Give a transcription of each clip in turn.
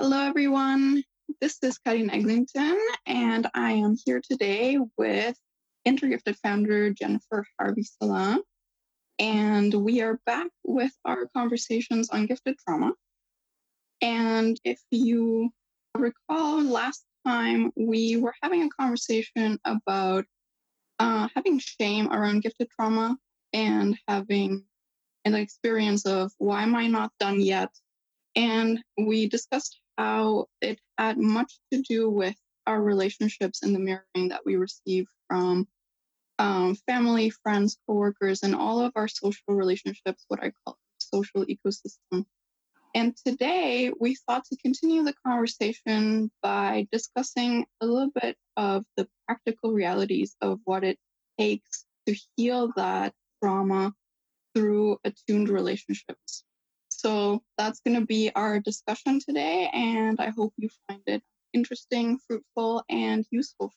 Hello, everyone. This is Karin Eglinton, and I am here today with Intergifted founder Jennifer Harvey Sallin. And we are back with our conversations on gifted trauma. And if you recall, last time we were having a conversation about uh, having shame around gifted trauma and having an experience of why am I not done yet? And we discussed how it had much to do with our relationships and the mirroring that we receive from um, family, friends, coworkers, and all of our social relationships, what I call social ecosystem. And today we thought to continue the conversation by discussing a little bit of the practical realities of what it takes to heal that trauma through attuned relationships. So that's going to be our discussion today, and I hope you find it interesting, fruitful, and useful.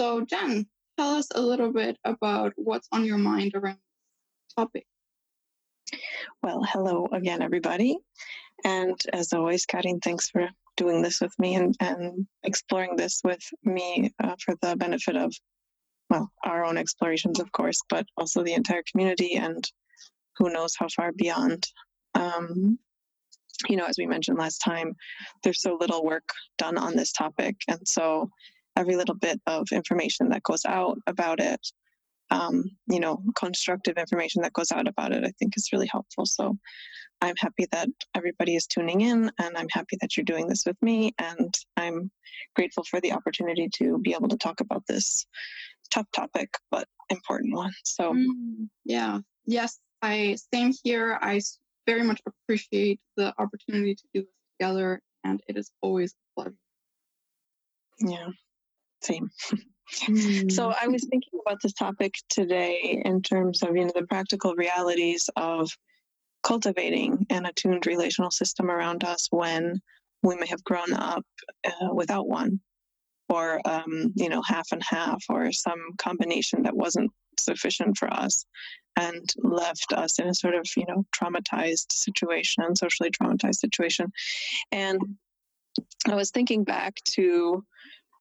So, Jen, tell us a little bit about what's on your mind around this topic. Well, hello again, everybody. And as always, Karin, thanks for doing this with me and, and exploring this with me uh, for the benefit of, well, our own explorations, of course, but also the entire community and who knows how far beyond. Um, you know, as we mentioned last time, there's so little work done on this topic. And so every little bit of information that goes out about it, um, you know, constructive information that goes out about it, I think is really helpful. So I'm happy that everybody is tuning in and I'm happy that you're doing this with me. And I'm grateful for the opportunity to be able to talk about this tough topic, but important one. So, mm, yeah, yes, I same here. I very much appreciate the opportunity to do this together, and it is always a pleasure. Yeah, same. Mm. So I was thinking about this topic today in terms of you know the practical realities of cultivating an attuned relational system around us when we may have grown up uh, without one, or um, you know half and half, or some combination that wasn't sufficient for us and left us in a sort of you know traumatized situation socially traumatized situation. And i was thinking back to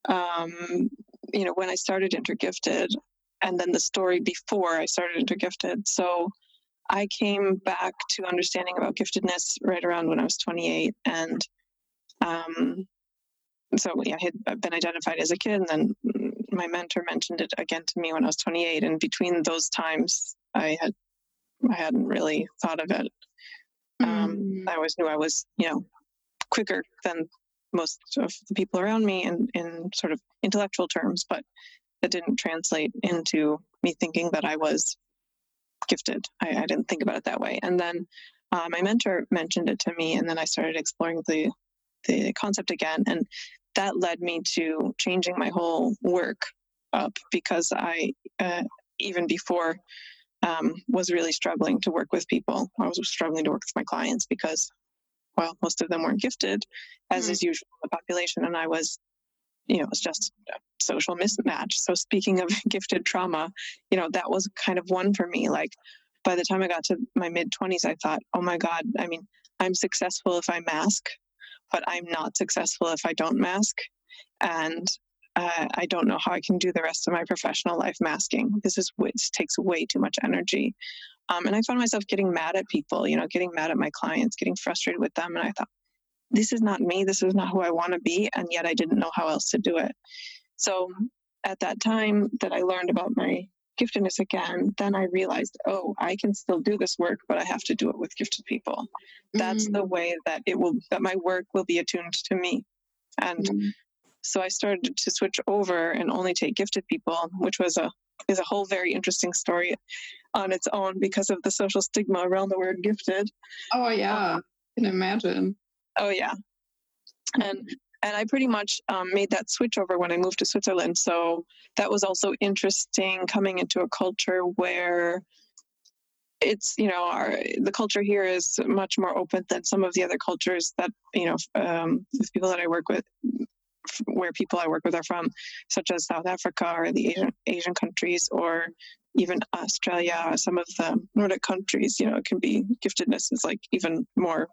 um, you know when i started intergifted and then the story before i started intergifted. So i came back to understanding about giftedness right around when i was 28 and um, so yeah, I had been identified as a kid, and then my mentor mentioned it again to me when I was 28. And between those times, I had I hadn't really thought of it. Um, mm. I always knew I was, you know, quicker than most of the people around me in, in sort of intellectual terms, but that didn't translate into me thinking that I was gifted. I, I didn't think about it that way. And then uh, my mentor mentioned it to me, and then I started exploring the the concept again, and that led me to changing my whole work up because I uh, even before um, was really struggling to work with people. I was struggling to work with my clients because, well, most of them weren't gifted, as mm-hmm. is usual in the population, and I was, you know, it was just a social mismatch. So speaking of gifted trauma, you know, that was kind of one for me. Like by the time I got to my mid twenties, I thought, oh my God, I mean, I'm successful if I mask, but I'm not successful if I don't mask. And uh, I don't know how I can do the rest of my professional life masking. This is this takes way too much energy. Um, and I found myself getting mad at people, you know, getting mad at my clients, getting frustrated with them. And I thought, this is not me. This is not who I want to be. And yet I didn't know how else to do it. So at that time that I learned about my giftedness again, then I realized, oh, I can still do this work, but I have to do it with gifted people. That's mm. the way that it will, that my work will be attuned to me. And mm. So I started to switch over and only take gifted people, which was a is a whole very interesting story on its own because of the social stigma around the word gifted. Oh yeah, um, I can imagine. Oh yeah, and and I pretty much um, made that switch over when I moved to Switzerland. So that was also interesting coming into a culture where it's you know our the culture here is much more open than some of the other cultures that you know um, the people that I work with where people I work with are from, such as South Africa or the Asian, Asian countries or even Australia, some of the Nordic countries, you know, it can be giftedness is like even more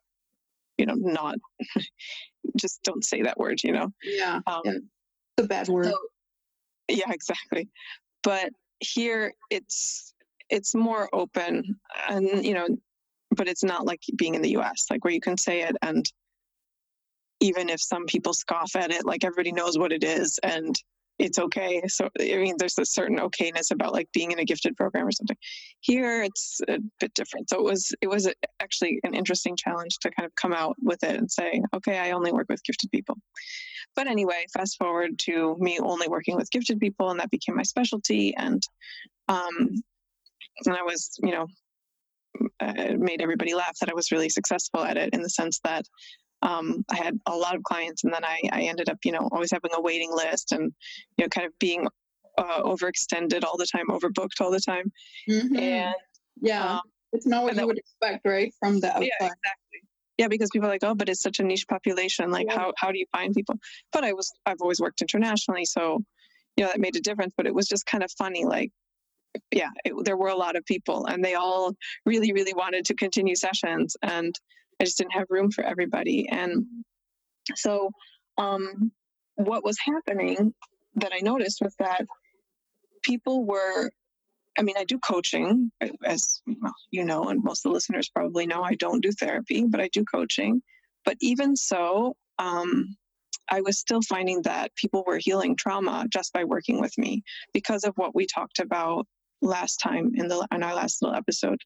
you know, not just don't say that word, you know. Yeah. Um, yeah. It's a bad word. So, yeah, exactly. But here it's it's more open and you know but it's not like being in the US like where you can say it and even if some people scoff at it like everybody knows what it is and it's okay. So i mean there's a certain okayness about like being in a gifted program or something. Here it's a bit different. So it was it was actually an interesting challenge to kind of come out with it and say okay i only work with gifted people. But anyway fast forward to me only working with gifted people and that became my specialty and um and i was you know uh, made everybody laugh that i was really successful at it in the sense that um, I had a lot of clients, and then I, I ended up, you know, always having a waiting list, and you know, kind of being uh, overextended all the time, overbooked all the time. Mm-hmm. And yeah, um, it's not what you would expect, right, from the outside. Yeah, exactly. Yeah, because people are like, oh, but it's such a niche population. Like, yeah. how how do you find people? But I was I've always worked internationally, so you know that made a difference. But it was just kind of funny, like yeah, it, there were a lot of people, and they all really, really wanted to continue sessions, and I just didn't have room for everybody. And so, um, what was happening that I noticed was that people were, I mean, I do coaching, as you know, and most of the listeners probably know, I don't do therapy, but I do coaching. But even so, um, I was still finding that people were healing trauma just by working with me because of what we talked about last time in the in our last little episode.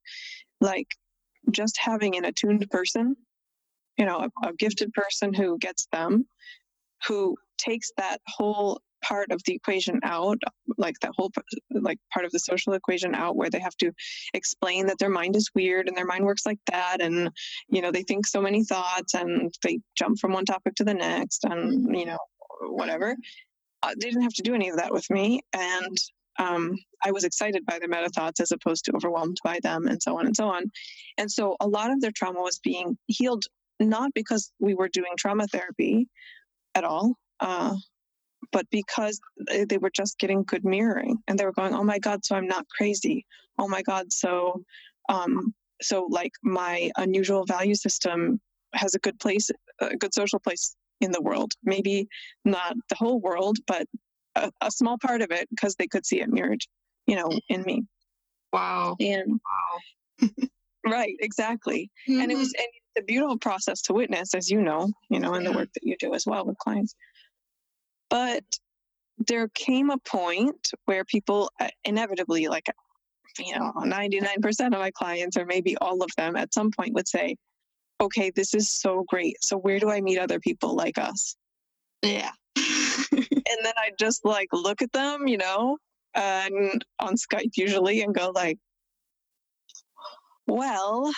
Like just having an attuned person, you know, a, a gifted person who gets them, who takes that whole part of the equation out like that whole like part of the social equation out where they have to explain that their mind is weird and their mind works like that and you know they think so many thoughts and they jump from one topic to the next and you know whatever. Uh, they didn't have to do any of that with me and um, I was excited by their meta thoughts as opposed to overwhelmed by them, and so on and so on. And so a lot of their trauma was being healed not because we were doing trauma therapy at all, uh, but because they were just getting good mirroring, and they were going, "Oh my God, so I'm not crazy. Oh my God, so." Um, so like my unusual value system has a good place a good social place in the world maybe not the whole world but a, a small part of it because they could see it mirrored, you know, in me. Wow. And wow. right, exactly. Mm-hmm. And it was mm-hmm. and it's a beautiful process to witness, as you know, you know, in the work that you do as well with clients. But there came a point where people uh, inevitably, like, you know, 99% of my clients, or maybe all of them at some point would say, okay, this is so great. So where do I meet other people like us? Yeah and then I just like look at them, you know, and on Skype usually and go like, well,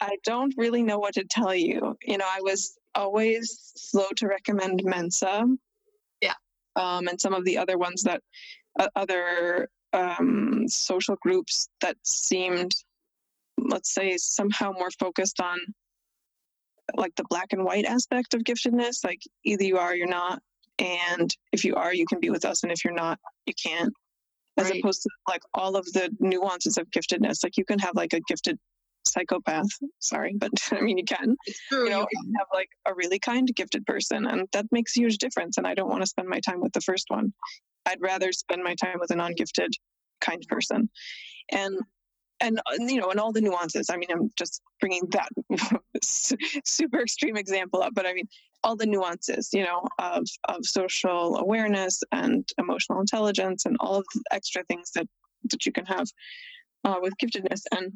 I don't really know what to tell you. You know, I was always slow to recommend Mensa. Yeah. Um, and some of the other ones that uh, other um, social groups that seemed, let's say, somehow more focused on like the black and white aspect of giftedness. Like either you are, or you're not. And if you are, you can be with us. And if you're not, you can't. As right. opposed to like all of the nuances of giftedness. Like you can have like a gifted psychopath. Sorry, but I mean you can. It's true. You know, you can have like a really kind, gifted person, and that makes a huge difference. And I don't want to spend my time with the first one. I'd rather spend my time with a non-gifted, kind person. And and uh, you know, and all the nuances. I mean, I'm just bringing that super extreme example up, but I mean, all the nuances, you know, of of social awareness and emotional intelligence, and all of the extra things that that you can have uh, with giftedness. And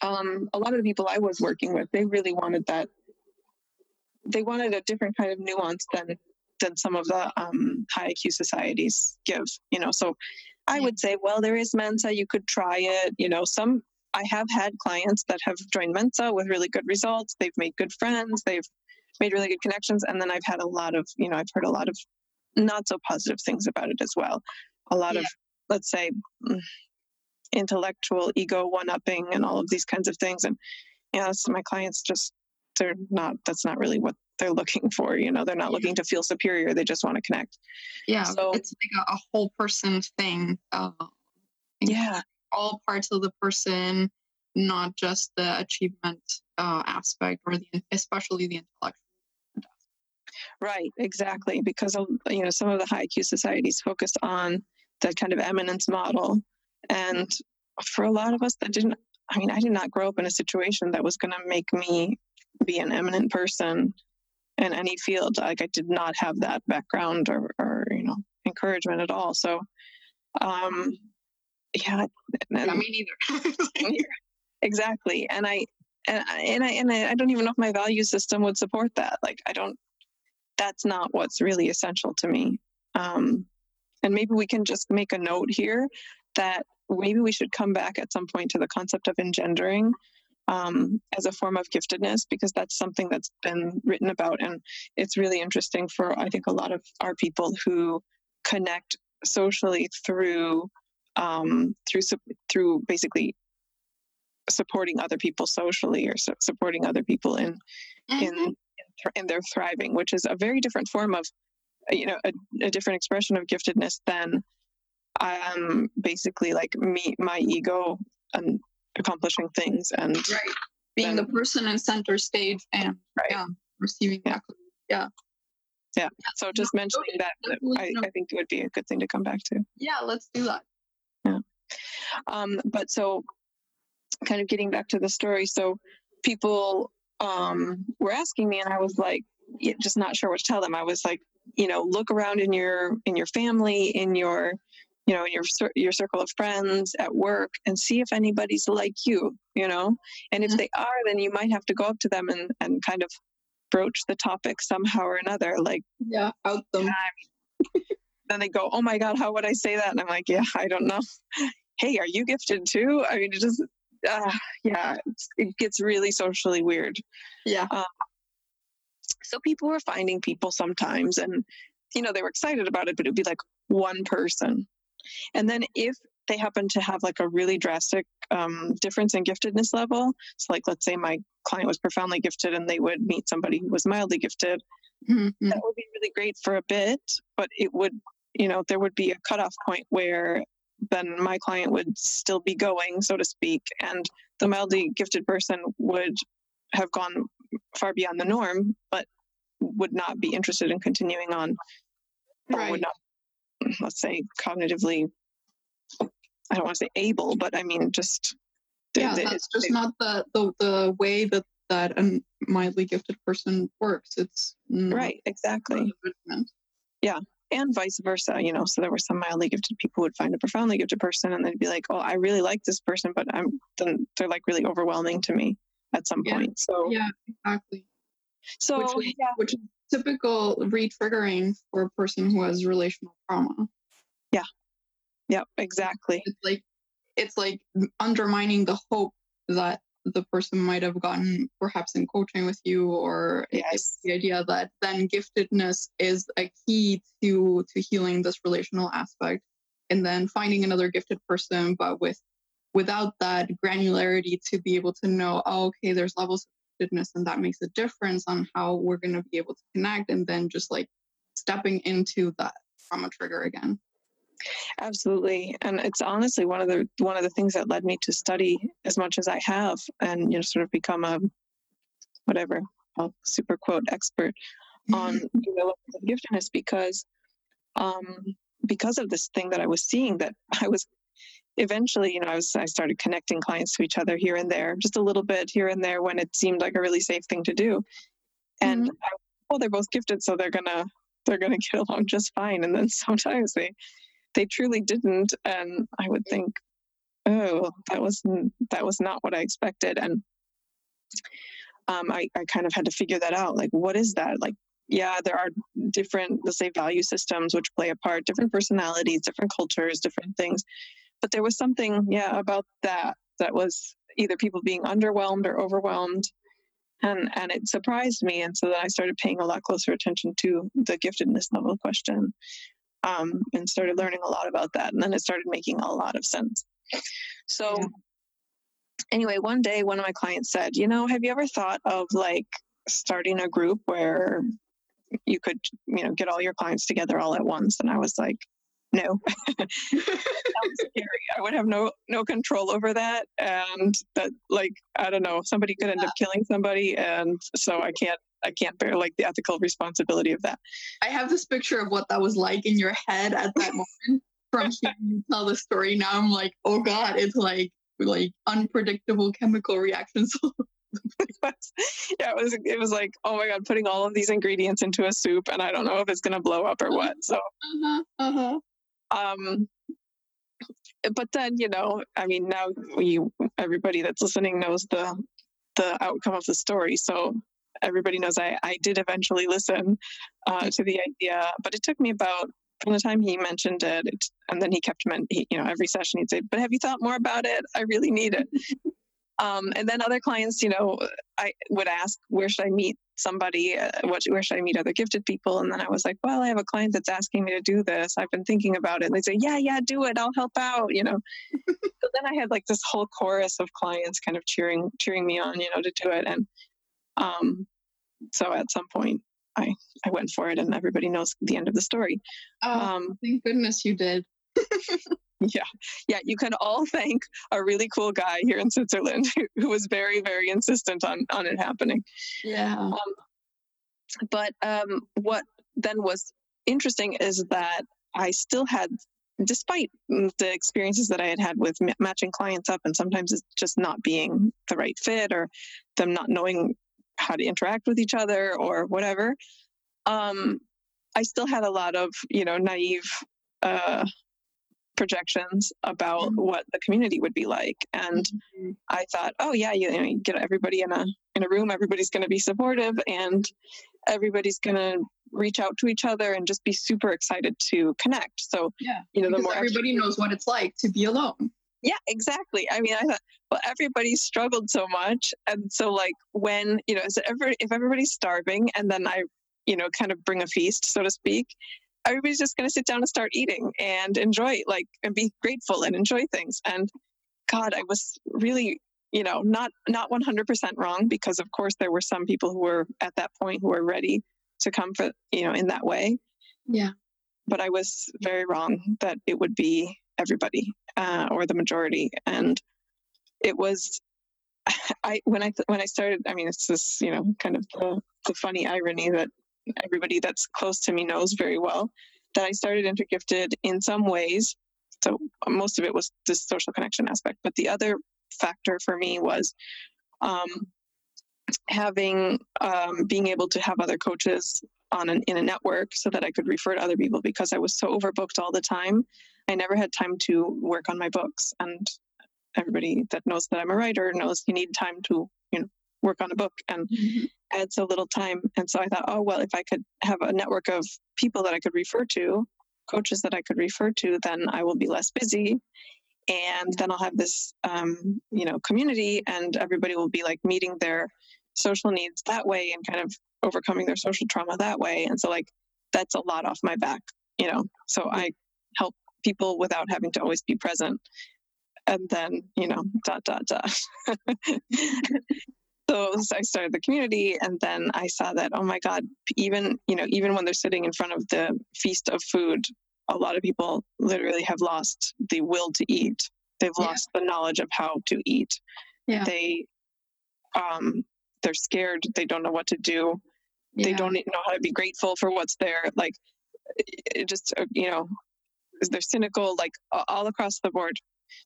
um, a lot of the people I was working with, they really wanted that. They wanted a different kind of nuance than than some of the um, high IQ societies give. You know, so I would say, well, there is Mensa. You could try it. You know, some I have had clients that have joined Mensa with really good results. They've made good friends. They've made really good connections. And then I've had a lot of, you know, I've heard a lot of not so positive things about it as well. A lot yeah. of, let's say, mm, intellectual ego one upping and all of these kinds of things. And, you know, so my clients just, they're not, that's not really what they're looking for. You know, they're not looking to feel superior. They just want to connect. Yeah. So it's like a, a whole person thing. Uh, yeah. All parts of the person not just the achievement uh, aspect or the especially the intellectual Right, exactly. Because you know some of the high IQ societies focus on that kind of eminence model, and for a lot of us, that didn't. I mean, I did not grow up in a situation that was going to make me be an eminent person in any field. Like I did not have that background or, or you know, encouragement at all. So, um, yeah, and, yeah me neither. exactly, and I and I, and I and I don't even know if my value system would support that. Like I don't. That's not what's really essential to me. Um, and maybe we can just make a note here that maybe we should come back at some point to the concept of engendering um, as a form of giftedness because that's something that's been written about and it's really interesting for i think a lot of our people who connect socially through um, through through basically supporting other people socially or su- supporting other people in mm-hmm. in in their thriving which is a very different form of you know a, a different expression of giftedness than um basically like me my ego and accomplishing things and right. being then, the person in center stage and right. yeah, receiving yeah. yeah. Yeah. So just no, mentioning that, I, I think it would be a good thing to come back to. Yeah, let's do that. Yeah. Um, but so kind of getting back to the story. So people um, were asking me and I was like, just not sure what to tell them. I was like, you know, look around in your, in your family, in your, you know, in your your circle of friends at work and see if anybody's like you, you know. And if mm-hmm. they are, then you might have to go up to them and and kind of broach the topic somehow or another. Like, yeah, out them. then they go, "Oh my God, how would I say that?" And I'm like, "Yeah, I don't know." hey, are you gifted too? I mean, it just, uh, yeah, it gets really socially weird. Yeah. Um, so people were finding people sometimes, and you know they were excited about it, but it'd be like one person and then if they happen to have like a really drastic um, difference in giftedness level, so like let's say my client was profoundly gifted and they would meet somebody who was mildly gifted, mm-hmm. that would be really great for a bit, but it would, you know, there would be a cutoff point where then my client would still be going, so to speak, and the mildly gifted person would have gone far beyond the norm, but would not be interested in continuing on, right. would not let's say cognitively i don't want to say able but i mean just yeah that's just not the, the the way that that a mildly gifted person works. It's right exactly. yeah and vice versa you know so there were some mildly gifted people who would find a profoundly gifted person and they'd be like oh i really like this person but i'm then they're like really overwhelming to me at some yeah. point so yeah exactly so which, yeah. which typical re-triggering for a person who has relational trauma. Yeah. Yep, exactly. It's like it's like undermining the hope that the person might have gotten perhaps in coaching with you or yes. the idea that then giftedness is a key to to healing this relational aspect and then finding another gifted person but with without that granularity to be able to know oh, okay there's levels of giftedness, and that makes a difference on how we're going to be able to connect and then just like stepping into that trauma trigger again absolutely and it's honestly one of the one of the things that led me to study as much as i have and you know sort of become a whatever a super quote expert on you know giftedness because um because of this thing that i was seeing that i was eventually, you know, I was I started connecting clients to each other here and there, just a little bit here and there when it seemed like a really safe thing to do. And mm-hmm. I, well, they're both gifted, so they're gonna they're gonna get along just fine. And then sometimes they they truly didn't, and I would think, oh, that was that was not what I expected. And um, I I kind of had to figure that out. Like, what is that? Like, yeah, there are different, let's say, value systems which play a part, different personalities, different cultures, different things but there was something yeah about that that was either people being underwhelmed or overwhelmed and and it surprised me and so then i started paying a lot closer attention to the giftedness level question um, and started learning a lot about that and then it started making a lot of sense. So yeah. anyway one day one of my clients said you know have you ever thought of like starting a group where you could you know get all your clients together all at once? And i was like no. That was scary. I would have no no control over that and that like i don't know somebody could end up killing somebody and so i can't i can't bear like the ethical responsibility of that i have this picture of what that was like in your head at that moment from hearing you tell the story now i'm like oh god it's like like unpredictable chemical reactions yeah, it was it was like, oh my god, putting all of these ingredients into a soup, and I don't know if it's gonna blow up or what. So, uh-huh, uh-huh. um, but then you know, I mean, now we everybody that's listening knows the the outcome of the story, so everybody knows I I did eventually listen uh, to the idea, but it took me about from the time he mentioned it, it and then he kept men, he, you know, every session he'd say, "But have you thought more about it? I really need it." Um, and then other clients, you know, I would ask, where should I meet somebody? Uh, what, where should I meet other gifted people? And then I was like, well, I have a client that's asking me to do this. I've been thinking about it. And they say, yeah, yeah, do it. I'll help out, you know. so then I had like this whole chorus of clients kind of cheering, cheering me on, you know, to do it. And um, so at some point, I, I went for it, and everybody knows the end of the story. Oh, um, thank goodness you did. Yeah, yeah, you can all thank a really cool guy here in Switzerland who, who was very, very insistent on on it happening. Yeah. Um, but um, what then was interesting is that I still had, despite the experiences that I had had with m- matching clients up, and sometimes it's just not being the right fit or them not knowing how to interact with each other or whatever. Um, I still had a lot of, you know, naive uh, projections about mm-hmm. what the community would be like and mm-hmm. i thought oh yeah you, know, you get everybody in a in a room everybody's going to be supportive and everybody's going to reach out to each other and just be super excited to connect so yeah you know the more everybody knows what it's like to be alone yeah exactly i mean i thought well everybody struggled so much and so like when you know is it ever if everybody's starving and then i you know kind of bring a feast so to speak everybody's just going to sit down and start eating and enjoy like and be grateful and enjoy things and god i was really you know not not 100% wrong because of course there were some people who were at that point who were ready to come for you know in that way. Yeah. But i was very wrong that it would be everybody uh, or the majority and it was i when i when i started i mean it's this you know kind of the, the funny irony that everybody that's close to me knows very well that I started Intergifted in some ways. So most of it was the social connection aspect, but the other factor for me was um, having um, being able to have other coaches on an, in a network so that I could refer to other people because I was so overbooked all the time. I never had time to work on my books, and everybody that knows that I'm a writer knows you need time to you know work on a book and mm-hmm. I had so little time. And so I thought, oh, well, if I could have a network of people that I could refer to, coaches that I could refer to, then I will be less busy. And then I'll have this, um, you know, community and everybody will be like meeting their social needs that way and kind of overcoming their social trauma that way. And so, like, that's a lot off my back, you know. So I help people without having to always be present and then you know dot dot dot so I started the community, and then I saw that oh my god, even you know even when they're sitting in front of the feast of food, a lot of people literally have lost the will to eat. They've yeah. lost the knowledge of how to eat. Yeah. They um they're scared. They don't know what to do. Yeah. They don't know how to be grateful for what's there. Like it just uh, you know they're cynical like all across the board?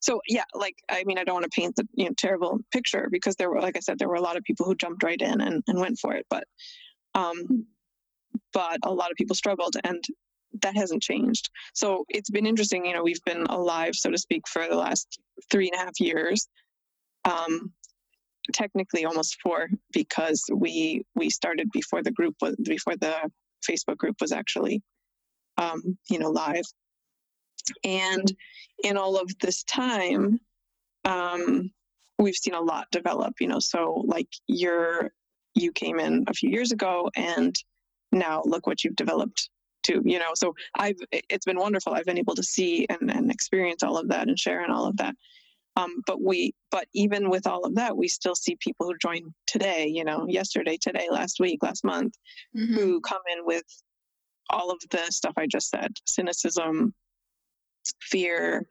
So yeah like i mean i don't want to paint the you know terrible picture because there were like i said there were a lot of people who jumped right in and, and went for it but um but a lot of people struggled and that hasn't changed. So it's been interesting you know we've been alive so to speak for the last three and a half years um technically almost four because we we started before the group was before the facebook group was actually um you know live and in all of this time, um, we've seen a lot develop, you know, so like you're, you came in a few years ago and now look what you've developed to, you know, so I've, it's been wonderful. I've been able to see and, and experience all of that and share and all of that. Um, but we, but even with all of that, we still see people who join today, you know, yesterday, today, last week, last month, mm-hmm. who come in with all of the stuff I just said, cynicism, fear,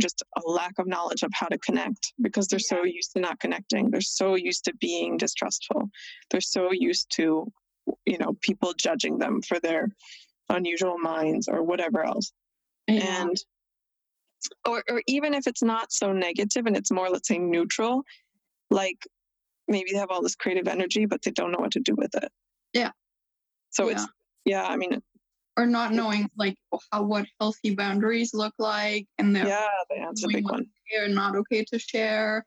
just a lack of knowledge of how to connect because they're so used to not connecting. They're so used to being distrustful. They're so used to, you know, people judging them for their unusual minds or whatever else. Yeah. And or or even if it's not so negative and it's more, let's say, neutral, like maybe they have all this creative energy, but they don't know what to do with it. Yeah. So yeah. it's yeah, I mean or not knowing like how what healthy boundaries look like and yeah that's a big one okay or not okay to share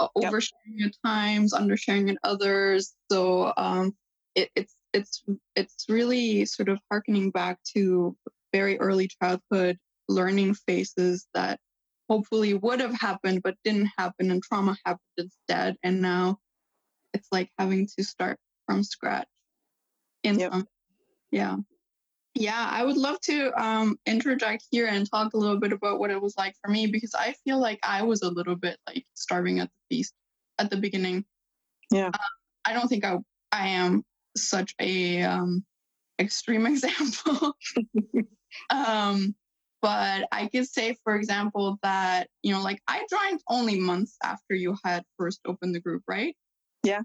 uh, oversharing yep. at times undersharing at others so um it, it's it's it's really sort of harkening back to very early childhood learning phases that hopefully would have happened but didn't happen and trauma happened instead and now it's like having to start from scratch in yep. some yeah yeah, I would love to um, interject here and talk a little bit about what it was like for me because I feel like I was a little bit like starving at the feast at the beginning. Yeah, uh, I don't think I I am such a um, extreme example. um, but I could say, for example, that you know, like I joined only months after you had first opened the group, right? Yeah,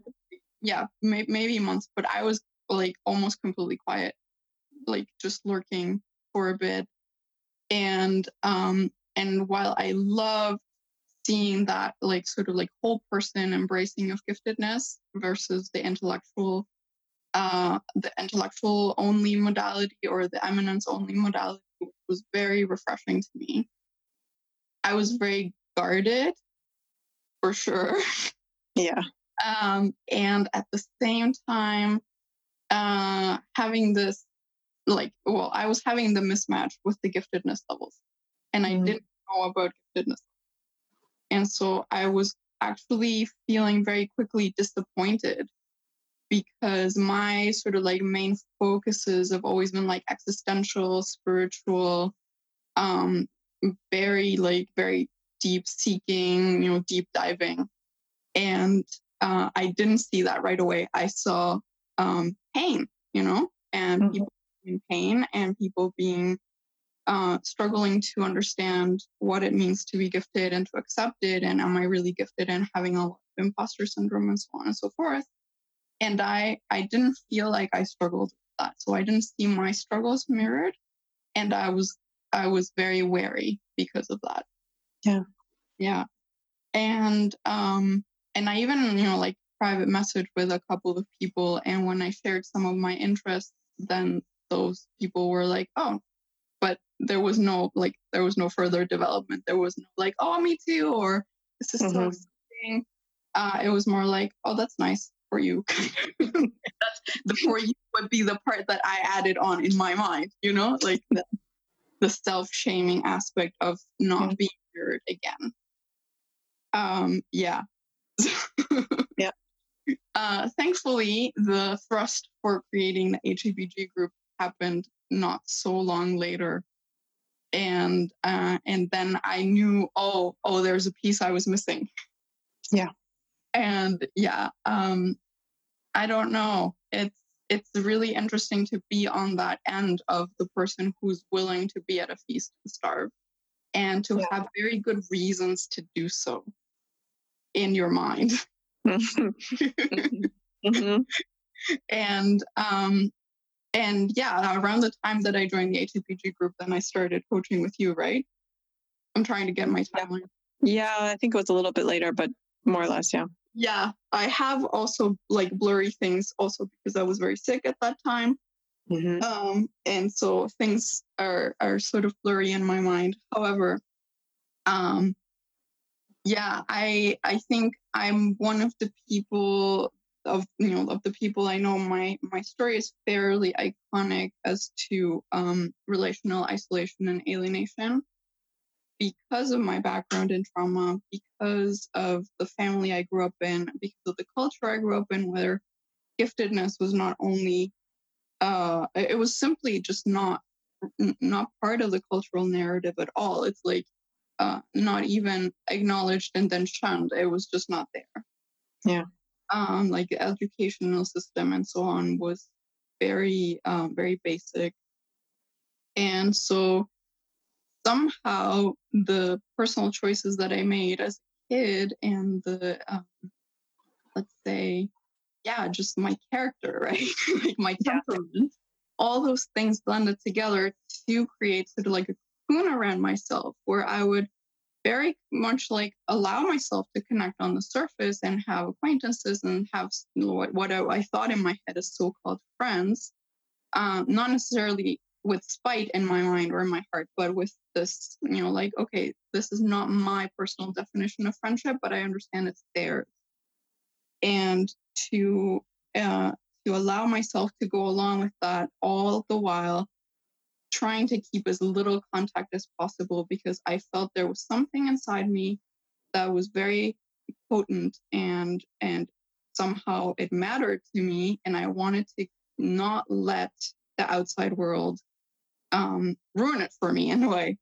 yeah, may- maybe months, but I was like almost completely quiet like just lurking for a bit. And um and while I love seeing that like sort of like whole person embracing of giftedness versus the intellectual uh the intellectual only modality or the eminence only modality was very refreshing to me. I was very guarded for sure. Yeah. Um, and at the same time, uh, having this like well i was having the mismatch with the giftedness levels and i mm. didn't know about giftedness and so i was actually feeling very quickly disappointed because my sort of like main focuses have always been like existential spiritual um very like very deep seeking you know deep diving and uh, i didn't see that right away i saw um pain you know and mm-hmm. people in pain and people being uh, struggling to understand what it means to be gifted and to accept it and am i really gifted and having a lot of imposter syndrome and so on and so forth. And i i didn't feel like i struggled with that. So i didn't see my struggles mirrored and i was i was very wary because of that. Yeah. Yeah. And um and i even you know like private message with a couple of people and when i shared some of my interests then those people were like, oh, but there was no like there was no further development. There was no like, oh, me too, or this is mm-hmm. so exciting. Uh, it was more like, oh, that's nice for you. that's the for you would be the part that I added on in my mind, you know, like the, the self shaming aspect of not mm-hmm. being heard again. Um, yeah. yeah. Uh, thankfully, the thrust for creating the HEPG group happened not so long later and uh, and then I knew oh oh there's a piece I was missing. Yeah. And yeah, um, I don't know. It's it's really interesting to be on that end of the person who's willing to be at a feast and starve, and to yeah. have very good reasons to do so in your mind. mm-hmm. And um, and yeah, around the time that I joined the HEPG group, then I started coaching with you, right? I'm trying to get my timeline. Yeah, I think it was a little bit later, but more or less, yeah. Yeah, I have also like blurry things also because I was very sick at that time. Mm-hmm. Um, and so things are are sort of blurry in my mind. However, um, yeah, I I think I'm one of the people of you know of the people I know, my my story is fairly iconic as to um, relational isolation and alienation because of my background in trauma, because of the family I grew up in, because of the culture I grew up in, where giftedness was not only uh, it was simply just not not part of the cultural narrative at all. It's like uh, not even acknowledged and then shunned. It was just not there. Yeah um, like the educational system and so on was very um, very basic and so somehow the personal choices that I made as a kid and the, um, let's say, yeah, just my character, right? like my temperament, all those things blended together to create sort of like a cocoon around myself where I would very much like allow myself to connect on the surface and have acquaintances and have what, I, thought in my head as so-called friends um, not necessarily with spite in my mind or in my heart but with this you know like okay this is not my personal definition of friendship but i understand it's theirs. And to uh, to allow myself to go along with that all the while trying to keep as little contact as possible because I felt there was something inside me that was very potent and and somehow it mattered to me and I wanted to not let the outside world um, ruin it for me in a way.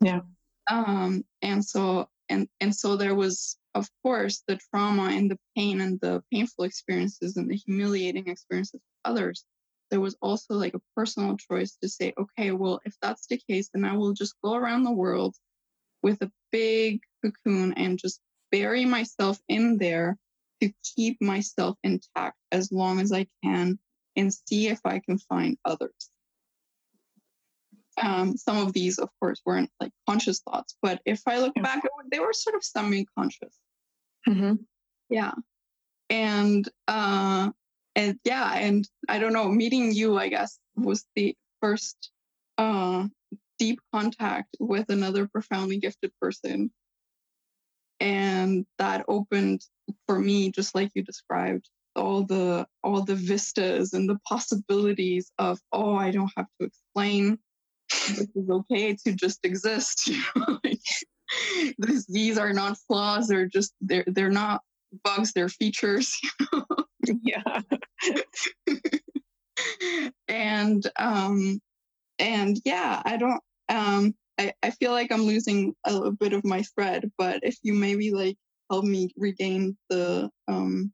Yeah. Um, and so and and so there was of course the trauma and the pain and the painful experiences and the humiliating experiences of others there was also like a personal choice to say, okay, well, if that's the case, then I will just go around the world with a big cocoon and just bury myself in there to keep myself intact as long as I can and see if I can find others. Um, some of these, of course, weren't like conscious thoughts, but if I look back, they were sort of semi-conscious. Mm-hmm. Yeah, and uh, and yeah, and I don't know, meeting you, I guess, was the first uh, deep contact with another profoundly gifted person. And that opened for me, just like you described, all the all the vistas and the possibilities of, oh, I don't have to explain. This is okay to just exist. this, these are not flaws. They're just they're they're not bugs. They're features. yeah. and um and yeah, I don't um I, I feel like I'm losing a little bit of my thread, but if you maybe like help me regain the um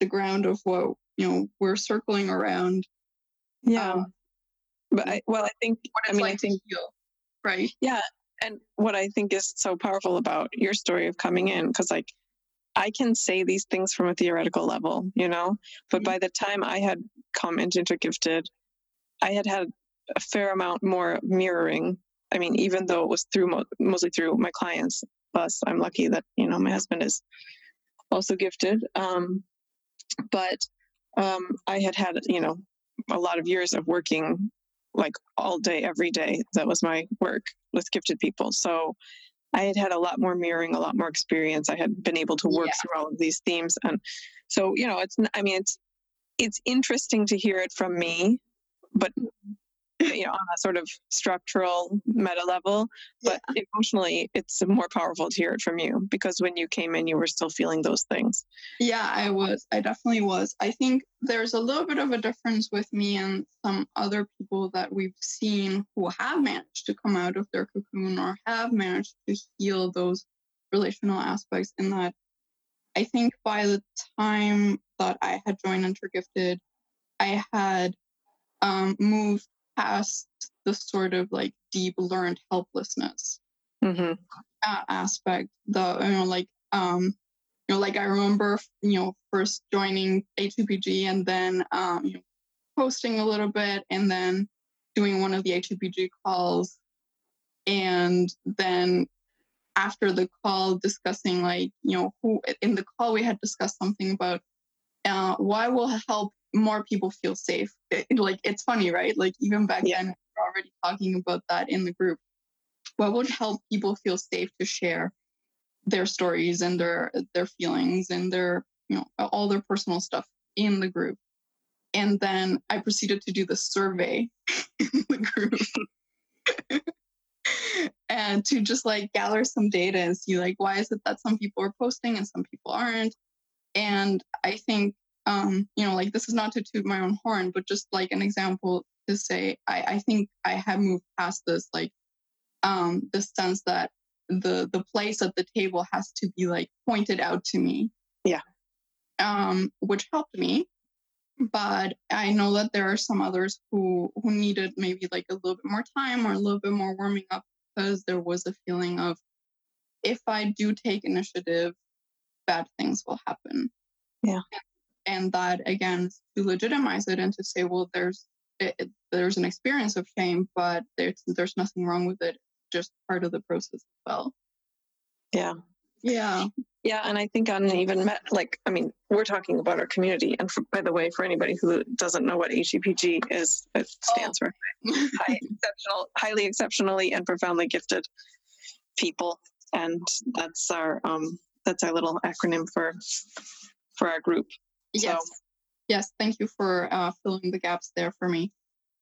the ground of what you know we're circling around. Yeah. Um, but I, well, I think what I mean like I think feel, right. Yeah, and what I think is so powerful about your story of coming in, because like I can say these things from a theoretical level, you know, but mm-hmm. by the time I had come into Intergifted, I had had a fair amount more mirroring. I mean, even though it was through mo- mostly through my clients, plus I'm lucky that you know my husband is also gifted. Um, but um, I had had you know a lot of years of working like all day, every day. That was my work with gifted people. So I had had a lot more mirroring, a lot more experience. I had been able to work yeah. through all of these themes, and so you know, it's. I mean, it's it's interesting to hear it from me, but you know, on a sort of structural meta level, but yeah. emotionally, it's more powerful to hear it from you because when you came in, you were still feeling those things. Yeah, I was. I definitely was. I think there's a little bit of a difference with me and some other people that we've seen who have managed to come out of their cocoon or have managed to heal those relational aspects in that I think by the time that I had joined Intergifted, I had um, moved past the sort of like deep learned helplessness mm-hmm. aspect. The you know like um you know like I remember you know first joining HEPG and then um you know, posting a little bit and then doing one of the HEPG calls and then after the call discussing like you know who in the call we had discussed something about uh, why will help more people feel safe. It, like it's funny, right? Like even back yeah. then, we were already talking about that in the group. What would help people feel safe to share their stories and their their feelings and their you know all their personal stuff in the group? And then I proceeded to do the survey in the group. and to just like gather some data and see like why is it that some people are posting and some people aren't and i think um, you know, like this is not to toot my own horn, but just like an example to say, I, I think I have moved past this, like, um, the sense that the the place at the table has to be like pointed out to me. Yeah. Um, which helped me. But I know that there are some others who who needed maybe like a little bit more time or a little bit more warming up because there was a feeling of if I do take initiative, bad things will happen. Yeah. And that again to legitimize it and to say, well, there's it, there's an experience of shame, but there's there's nothing wrong with it. Just part of the process as well. Yeah. Yeah. Yeah, and I think on even met like I mean, we're talking about our community, and for, by the way, for anybody who doesn't know what HEPG is, it stands oh. for high, exceptional, highly exceptionally and profoundly gifted people, and that's our um, that's our little acronym for for our group. Yes, so. yes. Thank you for uh, filling the gaps there for me.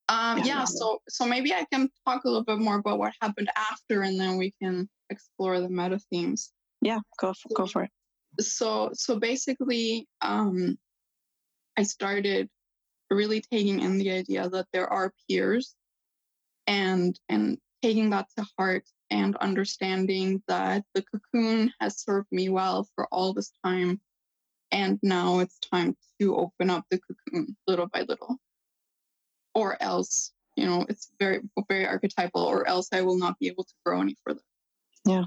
Um, yeah, yeah, so so maybe I can talk a little bit more about what happened after, and then we can explore the meta themes. Yeah, go for, go for it. So so basically, um, I started really taking in the idea that there are peers, and and taking that to heart and understanding that the cocoon has served me well for all this time, and now it's time to open up the cocoon little by little, or else you know it's very very archetypal, or else I will not be able to grow any further. Yeah.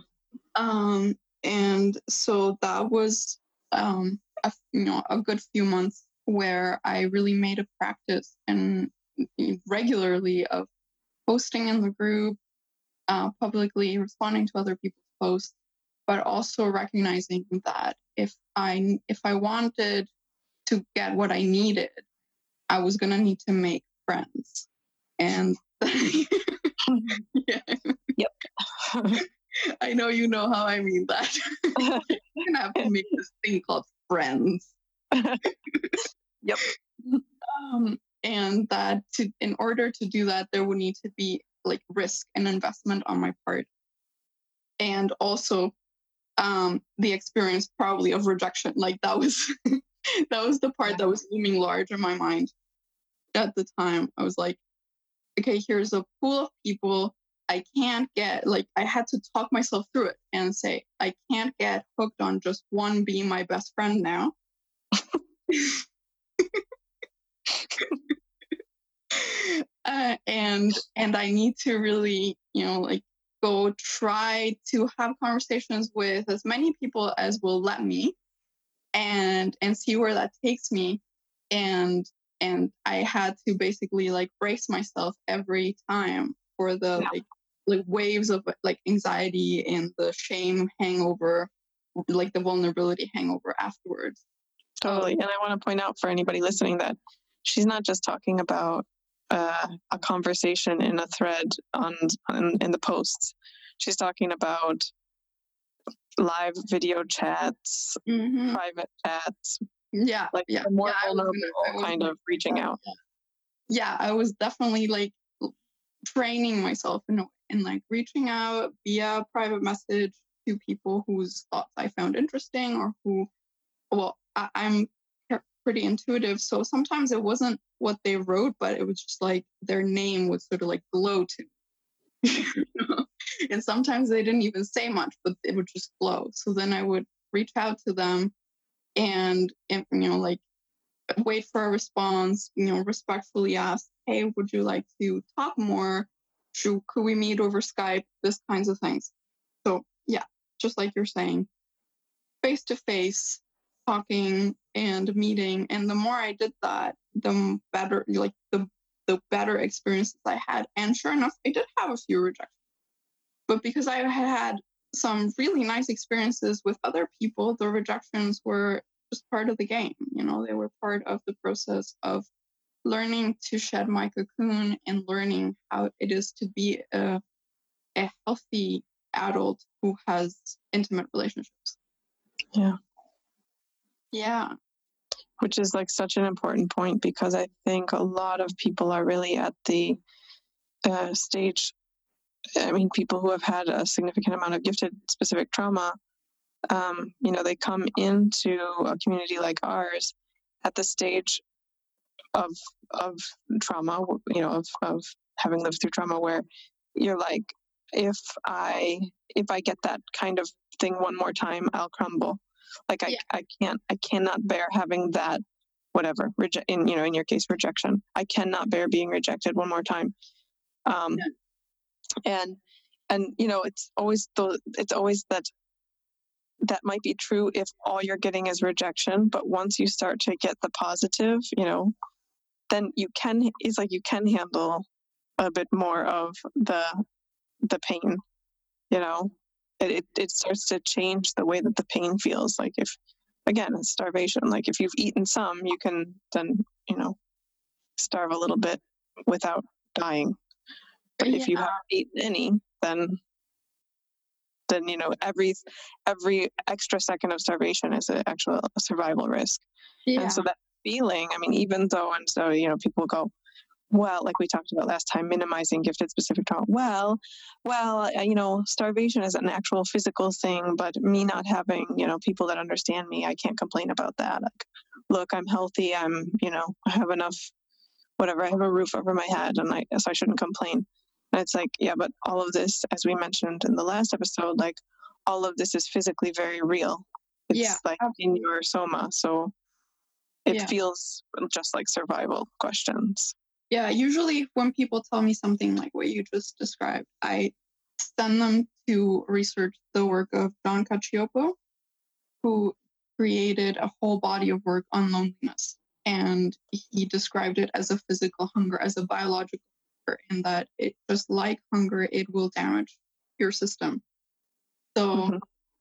Um, and so that was um, a, you know a good few months where I really made a practice and regularly of posting in the group, uh, publicly responding to other people's posts, but also recognizing that if I if I wanted to get what I needed, I was gonna need to make friends, and yeah. yep. I know you know how I mean that. You're gonna have to make this thing called friends. yep. Um, and that to in order to do that, there would need to be like risk and investment on my part, and also um, the experience probably of rejection. Like that was that was the part that was looming large in my mind at the time. I was like, okay, here's a pool of people I can't get like I had to talk myself through it and say I can't get hooked on just one being my best friend now. uh, and and I need to really you know like go try to have conversations with as many people as will let me and and see where that takes me and and I had to basically like brace myself every time for the yeah. like like waves of like anxiety and the shame hangover, like the vulnerability hangover afterwards. Totally. And I want to point out for anybody listening that she's not just talking about uh, a conversation in a thread on, on in the posts. She's talking about live video chats, mm-hmm. private chats. Yeah, like yeah, more yeah, vulnerable gonna, kind of reaching out. Yeah, I was definitely like training myself in, in like reaching out via private message to people whose thoughts I found interesting or who, well, I, I'm pretty intuitive. So sometimes it wasn't what they wrote, but it was just like their name would sort of like glow to me. and sometimes they didn't even say much, but it would just glow. So then I would reach out to them and, and you know, like wait for a response, you know, respectfully ask, hey, would you like to talk more? Should, could we meet over Skype? This kinds of things. So yeah, just like you're saying, face to face talking and meeting. And the more I did that, the better, like the the better experiences I had. And sure enough, I did have a few rejections. But because I had had some really nice experiences with other people, the rejections were just part of the game. You know, they were part of the process of learning to shed my cocoon and learning how it is to be a, a healthy adult who has intimate relationships. Yeah. Yeah. Which is like such an important point because I think a lot of people are really at the uh, stage. I mean, people who have had a significant amount of gifted specific trauma, um, you know, they come into a community like ours at the stage of of trauma, you know, of of having lived through trauma, where you're like, if I if I get that kind of thing one more time, I'll crumble. Like I, yeah. I can't I cannot bear having that whatever reject in you know in your case rejection. I cannot bear being rejected one more time. Um, yeah. And and you know it's always the it's always that that might be true if all you're getting is rejection but once you start to get the positive you know then you can it's like you can handle a bit more of the the pain you know it, it, it starts to change the way that the pain feels like if again it's starvation like if you've eaten some you can then you know starve a little bit without dying but yeah. if you haven't eaten any then then you know every every extra second of starvation is an actual survival risk yeah. and so that feeling i mean even though and so you know people go well like we talked about last time minimizing gifted specific trauma well well uh, you know starvation is an actual physical thing but me not having you know people that understand me i can't complain about that like look i'm healthy i'm you know i have enough whatever i have a roof over my head and i so i shouldn't complain and it's like yeah but all of this as we mentioned in the last episode like all of this is physically very real it's yeah, like absolutely. in your soma so it yeah. feels just like survival questions yeah, usually when people tell me something like what you just described, I send them to research the work of John Cacioppo, who created a whole body of work on loneliness. And he described it as a physical hunger, as a biological hunger, and that it just like hunger, it will damage your system. So, mm-hmm.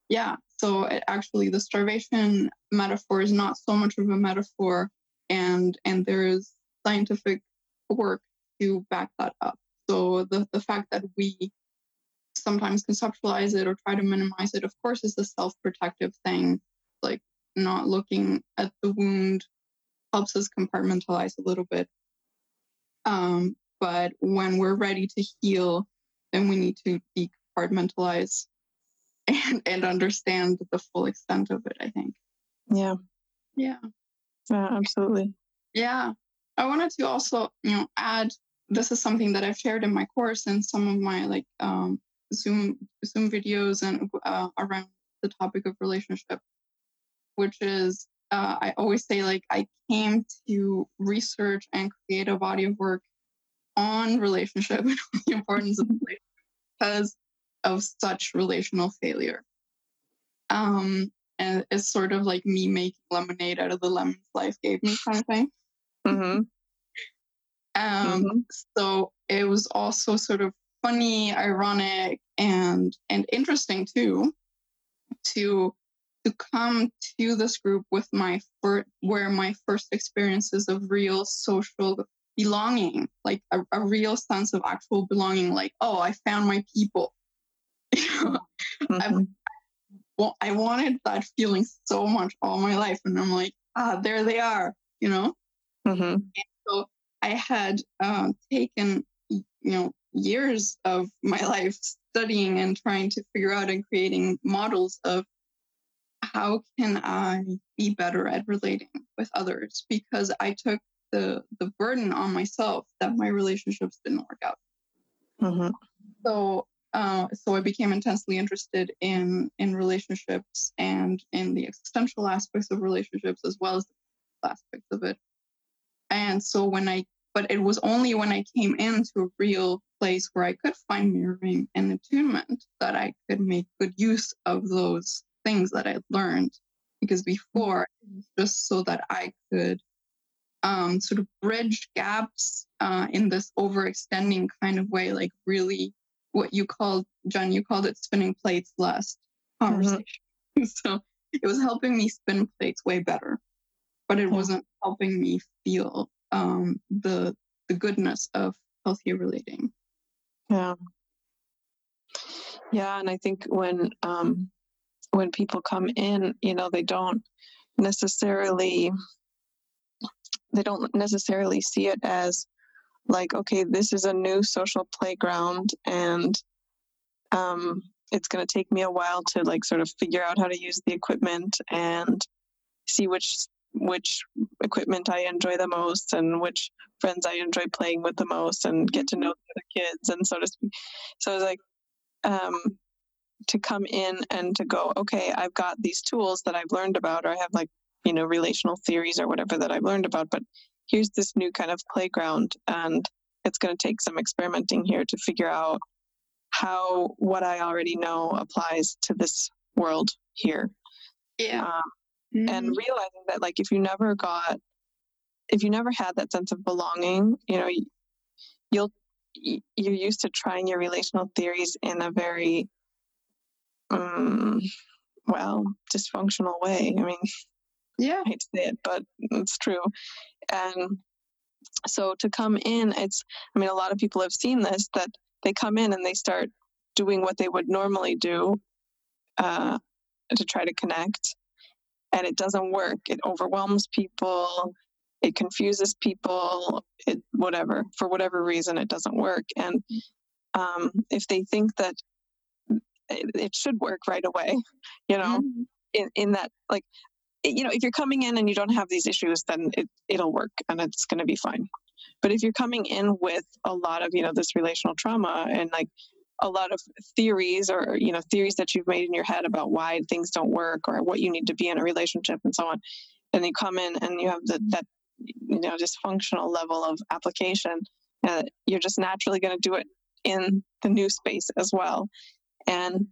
yeah, so it actually the starvation metaphor is not so much of a metaphor, and and there is scientific work to back that up. So the, the fact that we sometimes conceptualize it or try to minimize it, of course, is a self protective thing. Like not looking at the wound helps us compartmentalize a little bit. Um, but when we're ready to heal, then we need to decompartmentalize and, and understand the full extent of it, I think. Yeah. Yeah. Yeah, absolutely. Yeah. I wanted to also, you know, add this is something that I've shared in my course and some of my like um, Zoom Zoom videos and uh, around the topic of relationship, which is uh, I always say like I came to research and create a body of work on relationship and the importance of relationship because of such relational failure. Um, and it's sort of like me making lemonade out of the lemons life gave me kind of thing. Mm-hmm. Um, mm-hmm. So it was also sort of funny, ironic, and and interesting too to to come to this group with my first where my first experiences of real social belonging, like a, a real sense of actual belonging, like oh, I found my people. mm-hmm. well, I wanted that feeling so much all my life, and I'm like, ah, there they are, you know. Mm-hmm. so I had um, taken, you know, years of my life studying and trying to figure out and creating models of how can I be better at relating with others because I took the the burden on myself that my relationships didn't work out. Mm-hmm. So uh, so I became intensely interested in in relationships and in the existential aspects of relationships as well as the aspects of it. And so when I, but it was only when I came into a real place where I could find mirroring and attunement that I could make good use of those things that I learned. Because before, it was just so that I could um, sort of bridge gaps uh, in this overextending kind of way, like really what you called, Jen, you called it spinning plates last mm-hmm. conversation. Mm-hmm. so it was helping me spin plates way better but it wasn't helping me feel um, the the goodness of healthy relating. Yeah, yeah, and I think when um, when people come in, you know, they don't necessarily they don't necessarily see it as like okay this is a new social playground and um, it's going to take me a while to like sort of figure out how to use the equipment and see which which equipment I enjoy the most and which friends I enjoy playing with the most and get to know the kids and so to speak. So it's like um, to come in and to go, okay, I've got these tools that I've learned about, or I have like, you know, relational theories or whatever that I've learned about, but here's this new kind of playground and it's going to take some experimenting here to figure out how what I already know applies to this world here. Yeah. Um, mm-hmm. And realizing that, like, if you never got, if you never had that sense of belonging, you know, you'll, you're used to trying your relational theories in a very, um, well, dysfunctional way. I mean, yeah, I hate to say it, but it's true. And so to come in, it's, I mean, a lot of people have seen this that they come in and they start doing what they would normally do uh, to try to connect, and it doesn't work. It overwhelms people. It confuses people. It whatever for whatever reason it doesn't work. And um, if they think that it, it, should work right away, you know, mm-hmm. in in that like you know, if you're coming in and you don't have these issues, then it, it'll work and it's going to be fine. But if you're coming in with a lot of, you know, this relational trauma and like a lot of theories or, you know, theories that you've made in your head about why things don't work or what you need to be in a relationship and so on, and you come in and you have the, that, you know, dysfunctional level of application, uh, you're just naturally going to do it in the new space as well. And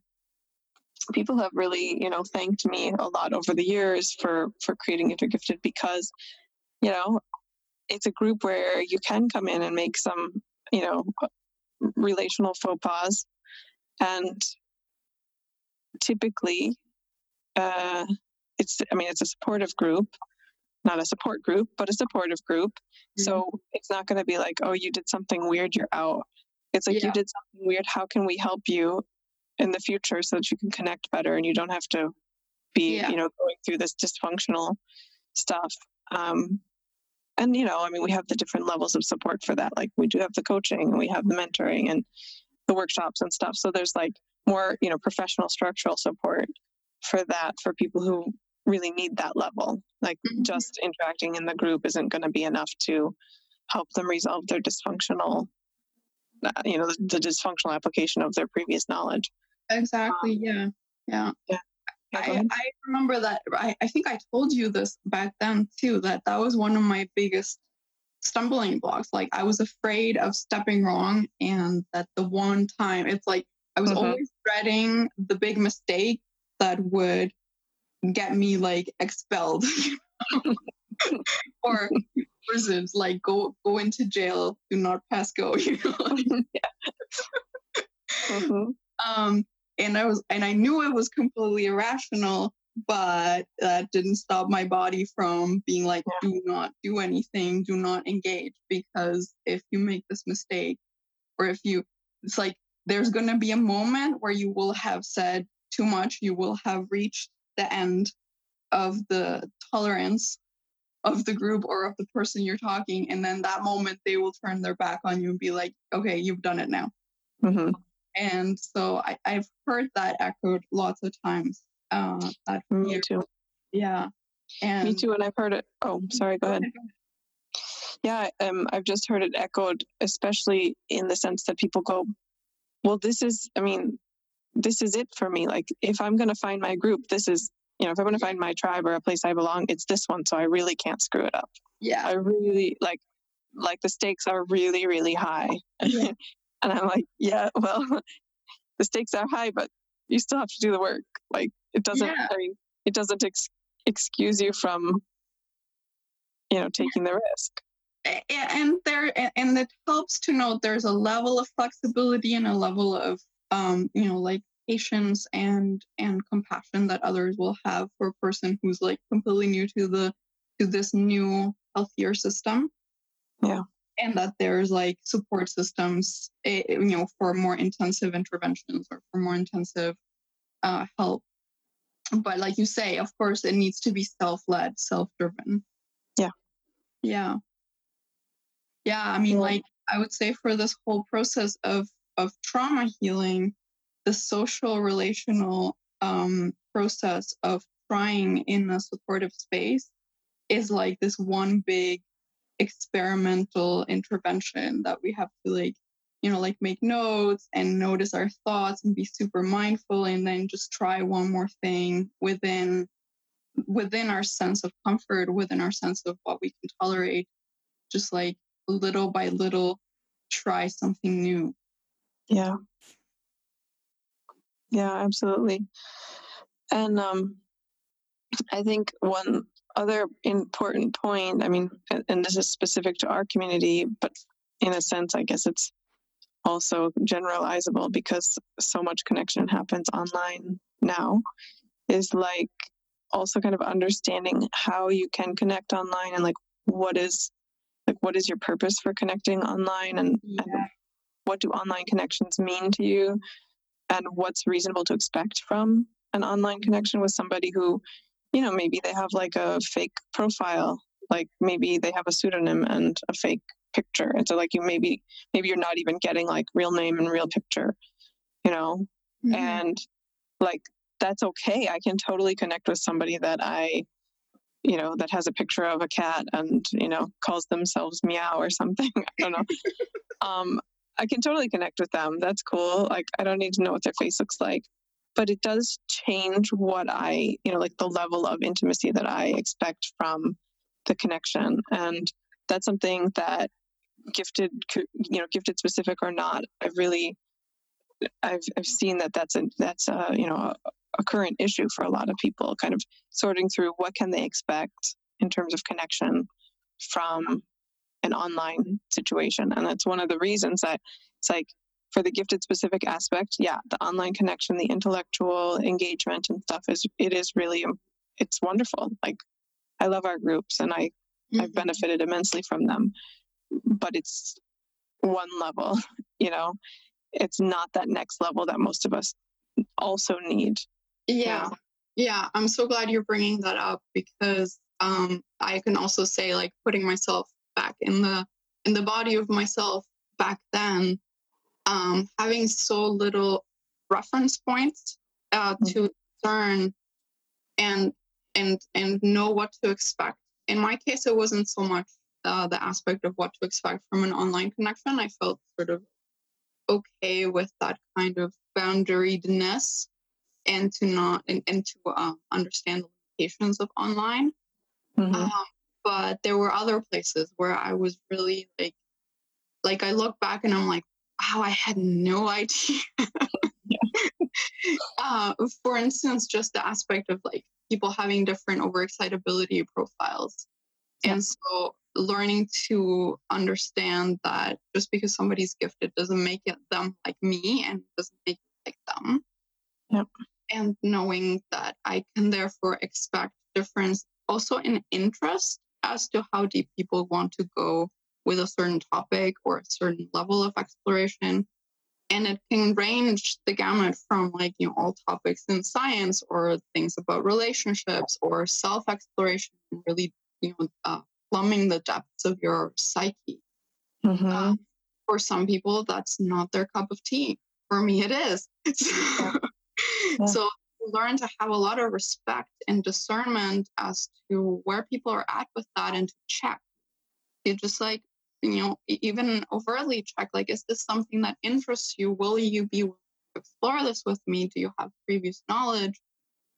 people have really, you know, thanked me a lot over the years for for creating Intergifted because, you know, it's a group where you can come in and make some, you know, relational faux pas, and typically, uh, it's I mean it's a supportive group, not a support group, but a supportive group. Mm-hmm. So it's not going to be like, oh, you did something weird, you're out. It's like yeah. you did something weird. How can we help you? in the future so that you can connect better and you don't have to be yeah. you know going through this dysfunctional stuff um, and you know i mean we have the different levels of support for that like we do have the coaching and we have the mentoring and the workshops and stuff so there's like more you know professional structural support for that for people who really need that level like mm-hmm. just interacting in the group isn't going to be enough to help them resolve their dysfunctional uh, you know the, the dysfunctional application of their previous knowledge Exactly. Yeah. Yeah. Yeah. I, I remember that I, I think I told you this back then too, that that was one of my biggest stumbling blocks. Like I was afraid of stepping wrong and that the one time it's like I was mm-hmm. always dreading the big mistake that would get me like expelled or prisons, like go go into jail, do not pass go, you know. yeah. mm-hmm. Um and I was and I knew it was completely irrational, but that didn't stop my body from being like, yeah. do not do anything, do not engage, because if you make this mistake, or if you, it's like there's going to be a moment where you will have said too much, you will have reached the end of the tolerance of the group or of the person you're talking, and then that moment they will turn their back on you and be like, okay, you've done it now. Mm-hmm. And so I, have heard that echoed lots of times. Uh, that Me too. Yeah. And me too. And I've heard it. Oh, sorry. Go ahead. Yeah, um, I've just heard it echoed, especially in the sense that people go, "Well, this is. I mean, this is it for me. Like, if I'm going to find my group, this is. You know, if I'm going to find my tribe or a place I belong, it's this one. So I really can't screw it up. Yeah, I really like. Like the stakes are really, really high. Yeah. And I'm like, yeah, well, the stakes are high, but you still have to do the work. Like it doesn't, yeah. I mean, it doesn't ex- excuse you from, you know, taking the risk. And there, and it helps to note there's a level of flexibility and a level of, um, you know, like patience and and compassion that others will have for a person who's like completely new to the to this new healthier system. Yeah and that there's like support systems eh, you know for more intensive interventions or for more intensive uh, help. But like you say of course it needs to be self-led self-driven. Yeah. Yeah. Yeah i mean like i would say for this whole process of of trauma healing the social relational um, process of trying in a supportive space is like this one big experimental intervention that we have to like you know like make notes and notice our thoughts and be super mindful and then just try one more thing within within our sense of comfort within our sense of what we can tolerate. Just like little by little try something new. Yeah. Yeah, absolutely. And um, I think one other important point, I mean, and this is specific to our community, but in a sense, I guess it's also generalizable because so much connection happens online now, is like also kind of understanding how you can connect online and like what is like what is your purpose for connecting online and, yeah. and what do online connections mean to you and what's reasonable to expect from an online connection with somebody who you know maybe they have like a fake profile like maybe they have a pseudonym and a fake picture. And so like you maybe maybe you're not even getting like real name and real picture you know? Mm-hmm. and like that's okay. I can totally connect with somebody that i you know that has a picture of a cat and you know calls themselves meow or something. I don't know. Um i can totally connect with them. That's cool. Like i don't need to know what their face looks like but it does change what i you know like the level of intimacy that i expect from the connection and that's something that gifted you know gifted specific or not i've really i've, I've seen that that's a that's a you know a, a current issue for a lot of people kind of sorting through what can they expect in terms of connection from an online situation and that's one of the reasons that it's like for the gifted specific aspect yeah the online connection the intellectual engagement and stuff is it is really it's wonderful like i love our groups and i mm-hmm. i've benefited immensely from them but it's one level you know it's not that next level that most of us also need yeah yeah i'm so glad you're bringing that up because um i can also say like putting myself back in the in the body of myself back then um, having so little reference points uh, mm-hmm. to learn and and and know what to expect. In my case, it wasn't so much uh, the aspect of what to expect from an online connection. I felt sort of okay with that kind of boundariedness and to not and, and to uh, understand the limitations of online. Mm-hmm. Um, but there were other places where I was really like, like I look back and I'm like, wow, I had no idea. uh, for instance, just the aspect of like people having different overexcitability profiles. Yeah. And so learning to understand that just because somebody's gifted doesn't make it them like me and doesn't make it like them. Yep. And knowing that I can therefore expect difference also in interest as to how deep people want to go with a certain topic or a certain level of exploration. And it can range the gamut from like, you know, all topics in science or things about relationships or self exploration, and really, you know, uh, plumbing the depths of your psyche. Mm-hmm. Uh, for some people, that's not their cup of tea. For me, it is. yeah. Yeah. So learn to have a lot of respect and discernment as to where people are at with that and to check. You just like you know, even overtly check like, is this something that interests you? Will you be willing to explore this with me? Do you have previous knowledge?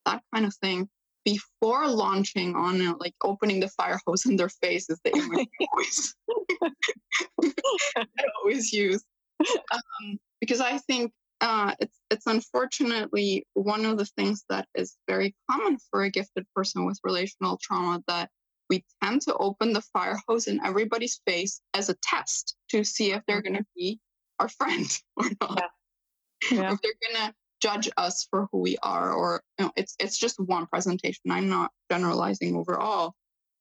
That kind of thing. Before launching on it, like opening the fire hose in their face is the image I always, I always use. Um, because I think uh, it's it's unfortunately one of the things that is very common for a gifted person with relational trauma that we tend to open the fire hose in everybody's face as a test to see if they're going to be our friend or not. Yeah. Yeah. if they're going to judge us for who we are or you know, it's it's just one presentation. I'm not generalizing overall.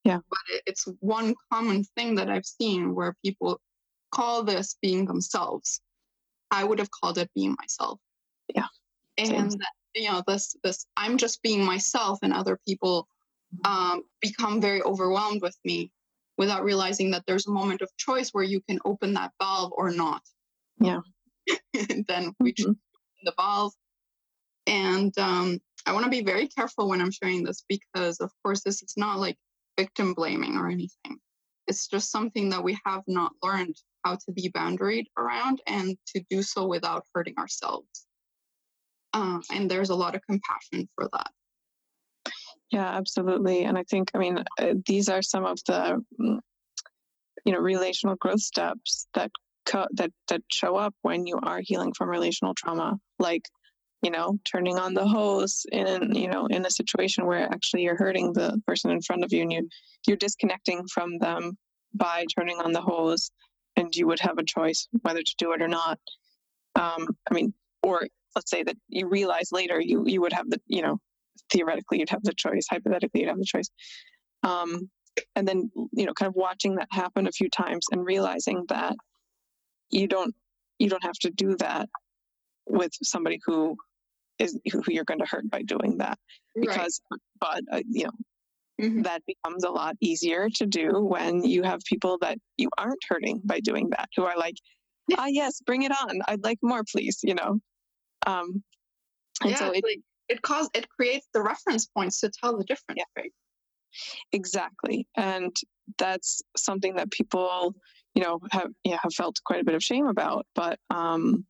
Yeah. But it, it's one common thing that I've seen where people call this being themselves. I would have called it being myself. Yeah. And Same. you know this this I'm just being myself and other people um, become very overwhelmed with me without realizing that there's a moment of choice where you can open that valve or not. Yeah. then we mm-hmm. the valve. And um, I want to be very careful when I'm sharing this because, of course, this is not like victim blaming or anything. It's just something that we have not learned how to be boundaried around and to do so without hurting ourselves. Uh, and there's a lot of compassion for that. Yeah, absolutely. And I think, I mean, uh, these are some of the, mm, you know, relational growth steps that co- that that show up when you are healing from relational trauma. Like you know turning on the hose in you know in a situation where actually you're hurting the person in front of you and you you're disconnecting from them by turning on the hose and you would have a choice whether to do it or not um, i mean or let's say that you realize later you you would have the you know theoretically you'd have the choice. Hypothetically you'd have the choice. Um, and then you know kind of watching that happen a few times and realizing that you don't you don't have to do that with somebody who is who you're going to hurt by doing that. Because right. but uh, you know mm-hmm. that becomes a lot easier to do when you have people that you aren't hurting by doing that who are like ah yes bring it on. I'd like more please you know? Um and yeah, so it like, it cause it creates the reference points to tell the difference yeah. right? Exactly. And that's something that people you know have yeah have felt quite a bit of shame about but um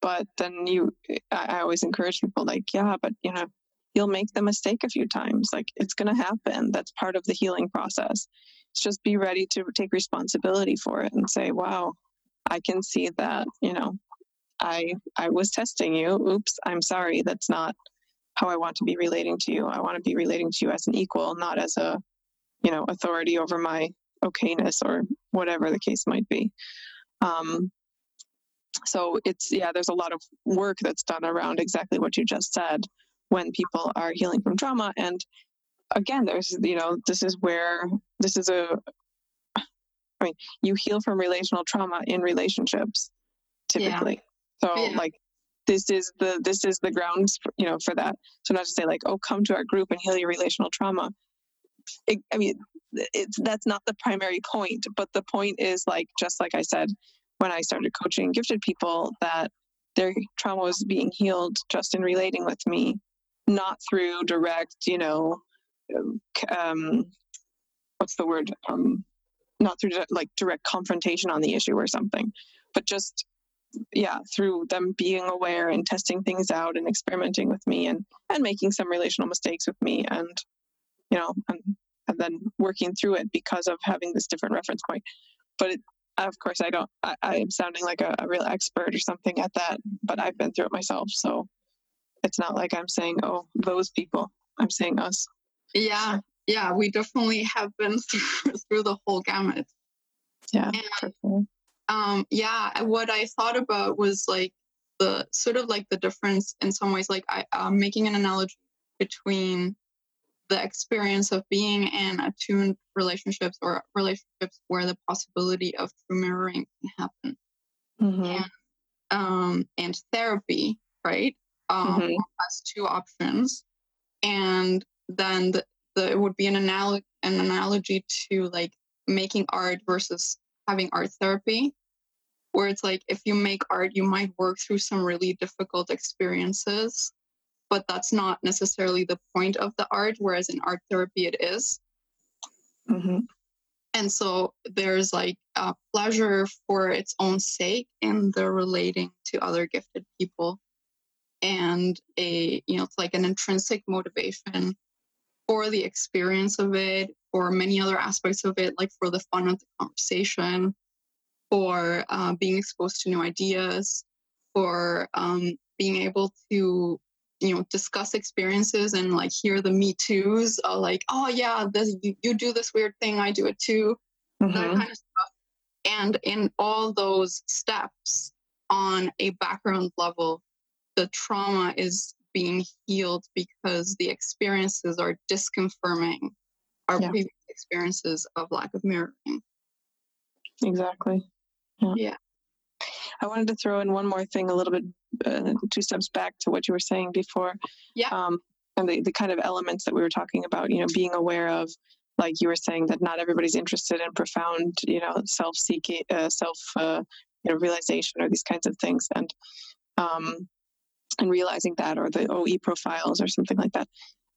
but then you I, I always encourage people like yeah but you know you'll make the mistake a few times. Like it's going to happen. That's part of the healing process. It's just be ready to take responsibility for it and say wow i can see that you know i i was testing you. Oops i'm sorry that's not how i want to be relating to you. I want to be relating to you as an equal not as a you know authority over my okayness or whatever the case might be. Um, so it's yeah there's a lot of work that's done around exactly what you just said when people are healing from trauma. And again there's you know this is where this is a i mean you heal from relational trauma in relationships typically. yeah. So yeah. like this is the this is the grounds for, you know for that so not to say like oh come to our group and heal your relational trauma it, i mean it's that's not the primary point but the point is like just like i said when I started coaching gifted people that their trauma was being healed just in relating with me, not through direct, you know, um, what's the word? Um, not through like direct confrontation on the issue or something, but just yeah, through them being aware and testing things out and experimenting with me and and making some relational mistakes with me and you know and, and then working through it because of having this different reference point. But it, of course i don't i, I am sounding like a, a, real expert or something at that but i've been through it myself so it's not like i'm saying oh those people. I'm saying us. Yeah yeah we definitely have been through, through the whole gamut. Yeah and, um yeah what i thought about was like the sort of like the difference in some ways like i um, making an analogy between the experience of being in attuned relationships or relationships where the possibility of true mirroring can happen. Mm-hmm. And, um, and therapy, right? Um, mm-hmm. has two options. And then the, the, it would be an, analog, an analogy to like making art versus having art therapy, where it's like if you make art, you might work through some really difficult experiences but that's not necessarily the point of the art, whereas in art therapy it is. Mm-hmm. And so there's like a pleasure for its own sake in the relating to other gifted people. And a, you know, it's like an intrinsic motivation for the experience of it, for many other aspects of it, like for the fun of the conversation, for uh, being exposed to new ideas, for um, being able to you know discuss experiences and like hear the me toos uh, like oh yeah this you, you do this weird thing i do it too mm-hmm. that kind of stuff and in all those steps on a background level the trauma is being healed because the experiences are disconfirming our yeah. previous experiences of lack of mirroring exactly yeah. yeah. I wanted to throw in one more thing, a little bit uh, two steps back to what you were saying before. Yeah. Um, and the, the kind of elements that we were talking about, you know, being aware of, like you were saying, that not everybody's interested in profound, you know, self-seeking, uh, self, uh, you know, realization or these kinds of things, and um, and realizing that, or the OE profiles or something like that,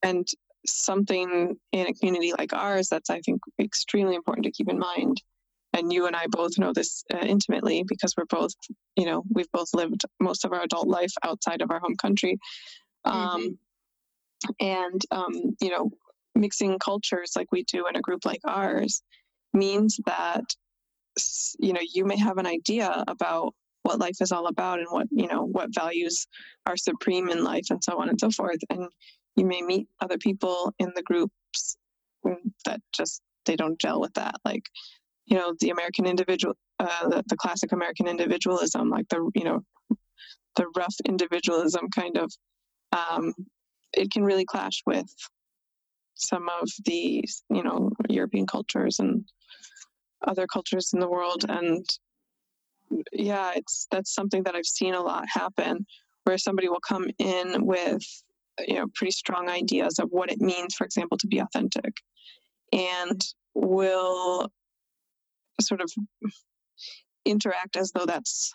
and something in a community like ours that's I think extremely important to keep in mind and you and I both know this uh, intimately because we're both, you know, we've both lived most of our adult life outside of our home country. Um, mm-hmm. And, um, you know, mixing cultures like we do in a group like ours means that, you know, you may have an idea about what life is all about and what you know what values are supreme in life and so on and so forth and you may meet other people in the groups that just they don't gel with that like you know the american individual uh, the, the classic american individualism like the you know the rough individualism kind of um, it can really clash with some of the you know european cultures and other cultures in the world. And yeah it's that's something that i've seen a lot happen where somebody will come in with you know pretty strong ideas of what it means for example to be authentic. And will sort of interact as though that's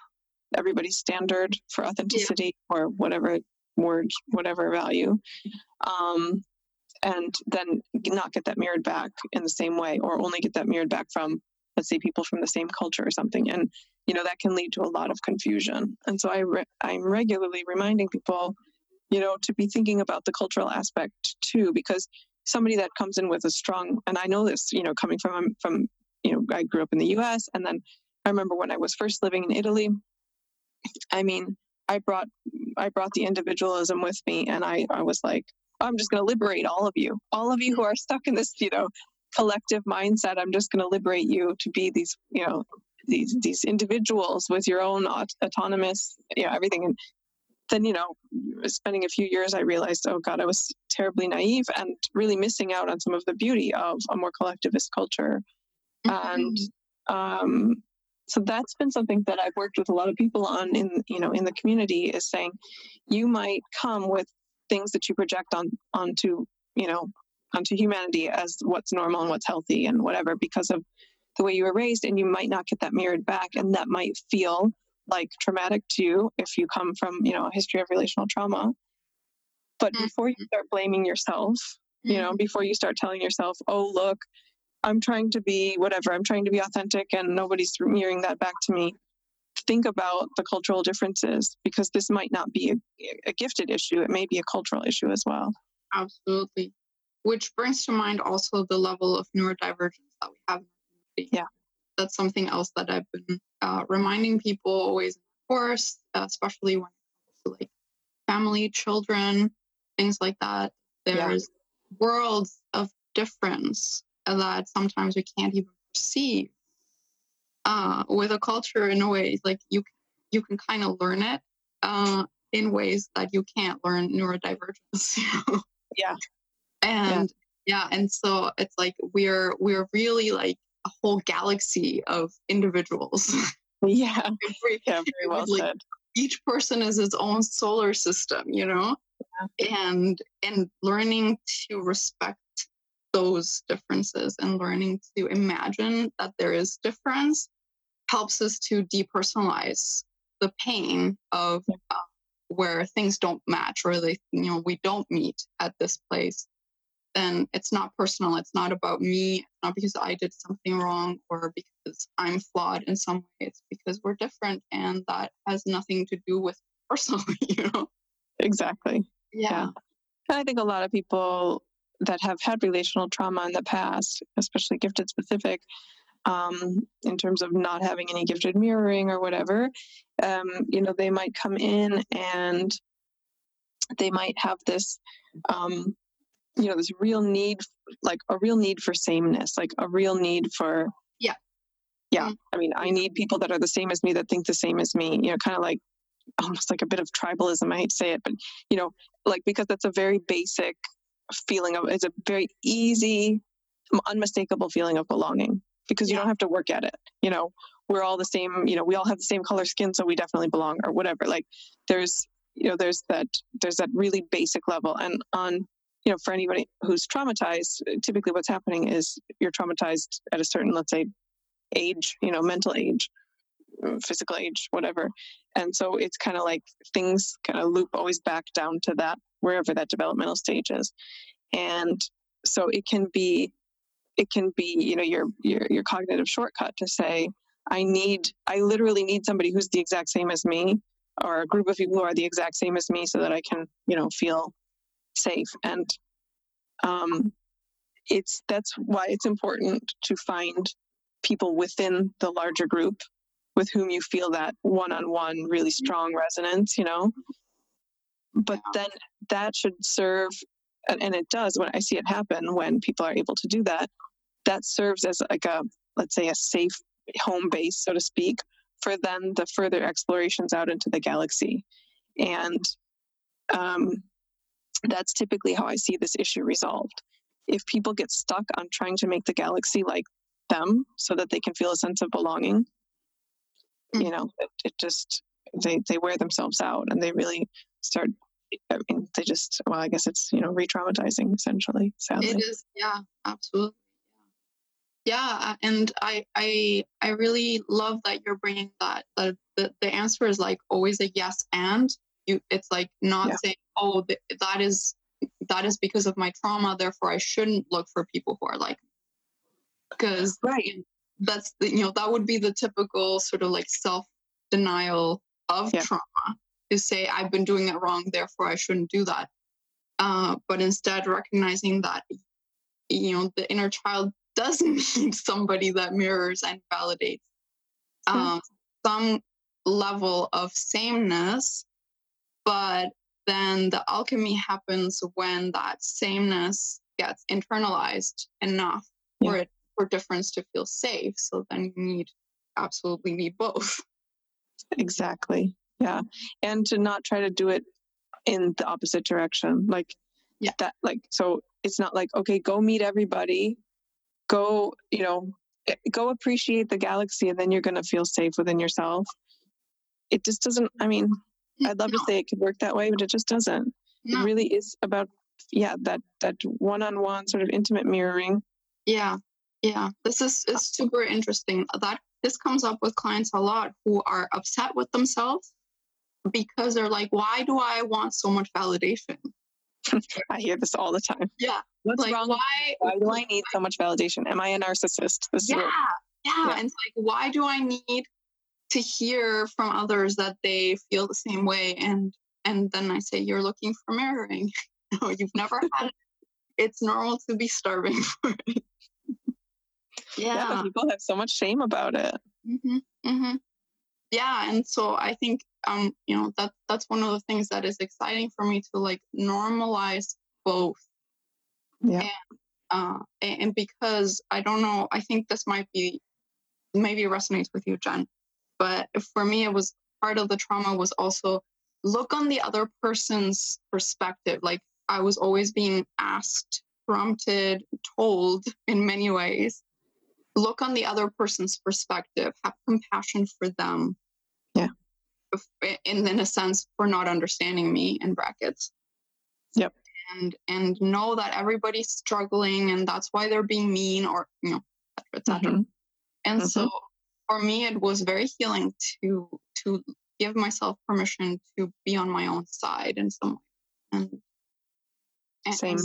everybody's standard for authenticity yeah. or whatever word whatever value. Um, and then not get that mirrored back in the same way or only get that mirrored back from let's say people from the same culture or something. And you know that can lead to a lot of confusion. And so i re- i'm regularly reminding people you know to be thinking about the cultural aspect too because somebody that comes in with a strong and i know this you know coming from um, from you know i grew up in the us and then i remember when i was first living in italy i mean i brought i brought the individualism with me and i i was like i'm just going to liberate all of you. All of you who are stuck in this you know collective mindset i'm just going to liberate you to be these you know these these individuals with your own aut- autonomous you know everything. And then you know spending a few years i realized oh god i was terribly naive and really missing out on some of the beauty of a more collectivist culture mm-hmm. and um, so that's been something that i've worked with a lot of people on in you know in the community is saying you might come with things that you project on onto you know onto humanity as what's normal and what's healthy and whatever because of the way you were raised and you might not get that mirrored back and that might feel like traumatic to you if you come from you know a history of relational trauma but mm-hmm. before you start blaming yourself mm-hmm. you know mm-hmm. before you start telling yourself oh look i'm trying to be whatever i'm trying to be authentic and nobody's mirroring that back to me think about the cultural differences because this might not be a, a gifted issue it may be a cultural issue as well absolutely which brings to mind also the level of neurodivergence that we have yeah that's something else that i've been uh, reminding people always in the course especially when it comes to like family children things like that there's yeah. worlds of difference that sometimes we can't even perceive uh, with a culture in a way like you you can kind of learn it uh, in ways that you can't learn neurodivergence yeah and yeah. yeah and so it's like we're we're really like a whole galaxy of individuals. Yeah, very, yeah, very well like, said. Each person is its own solar system, you know, yeah. and and learning to respect those differences and learning to imagine that there is difference helps us to depersonalize the pain of uh, where things don't match or they you know we don't meet at this place then it's not personal. It's not about me. It's not because I did something wrong or because I'm flawed in some way. It's because we're different and that has nothing to do with personally, you know? Exactly. Yeah. yeah. I think a lot of people that have had relational trauma in the past, especially gifted specific, um, in terms of not having any gifted mirroring or whatever, um, you know, they might come in and they might have this um, you know this real need like a real need for sameness like a real need for yeah yeah mm-hmm. i mean i need people that are the same as me that think the same as me you know kind of like almost like a bit of tribalism i hate to say it but you know like because that's a very basic feeling of it's a very easy unmistakable feeling of belonging because you yeah. don't have to work at it you know we're all the same you know we all have the same color skin so we definitely belong or whatever like there's you know there's that there's that really basic level and on you know, for anybody who's traumatized, typically what's happening is you're traumatized at a certain, let's say, age, you know, mental age, uh, physical age, whatever. And so it's kind of like things kind of loop always back down to that, wherever that developmental stage is. And so it can be, it can be, you know, your, your, your cognitive shortcut to say, I need, I literally need somebody who's the exact same as me or a group of people who are the exact same as me so that I can, you know, feel safe. And um, it's that's why it's important to find people within the larger group with whom you feel that one-on-one really strong resonance you know? But then that should serve and, and it does when i see it happen when people are able to do that that serves as like a let's say a safe home base so to speak for then the further explorations out into the galaxy. And um, that's typically how i see this issue resolved if people get stuck on trying to make the galaxy like them so that they can feel a sense of belonging mm-hmm. you know it, it, just they they wear themselves out and they really start I mean, they just well i guess it's you know re-traumatizing essentially sadly. it is yeah absolutely yeah and i i i really love that you're bringing that the the, the answer is like always a yes and you it's like not yeah. saying oh th- that is that is because of my trauma therefore i shouldn't look for people who are like because right that's the, you know that would be the typical sort of like self denial of yeah. trauma to say i've been doing it wrong therefore i shouldn't do that uh, but instead recognizing that you know the inner child doesn't need somebody that mirrors and validates um, some level of sameness but then the alchemy happens when that sameness gets internalized enough yeah. for it for difference to feel safe. So then you need absolutely need both. Exactly. Yeah. And to not try to do it in the opposite direction. Like yeah. that like so it's not like, okay, go meet everybody. Go, you know, eh, go appreciate the galaxy and then you're gonna feel safe within yourself. It just doesn't I mean, I'd love no. to say it could work that way, but it just doesn't. No. It really is about yeah, that that one on one sort of intimate mirroring. Yeah. Yeah. This is is super interesting. That this comes up with clients a lot who are upset with themselves because they're like, why do I want so much validation? I hear this all the time. Yeah. What's like, wrong? Why, why do I need so much validation? Am I a narcissist? This yeah, yeah. Yeah. And it's like, why do I need to hear from others that they feel the same way and and then i say you're looking for mirroring. No you've never had it. It's normal to be starving for it. Yeah. yeah. people have so much shame about it. Mm-hmm, mm-hmm. yeah and so i think um you know that that's one of the things that is exciting for me to like normalize both. Yeah. And, uh, and because i don't know i think this might be maybe resonates with you jen but for me, it was part of the trauma was also look on the other person's perspective. Like I was always being asked, prompted, told in many ways, look on the other person's perspective, have compassion for them. Yeah. In, in a sense, for not understanding me in brackets. Yep. And and know that everybody's struggling and that's why they're being mean or you know, etc. Mm-hmm. And mm-hmm. so for me it was very healing to to give myself permission to be on my own side in some way. And, and same.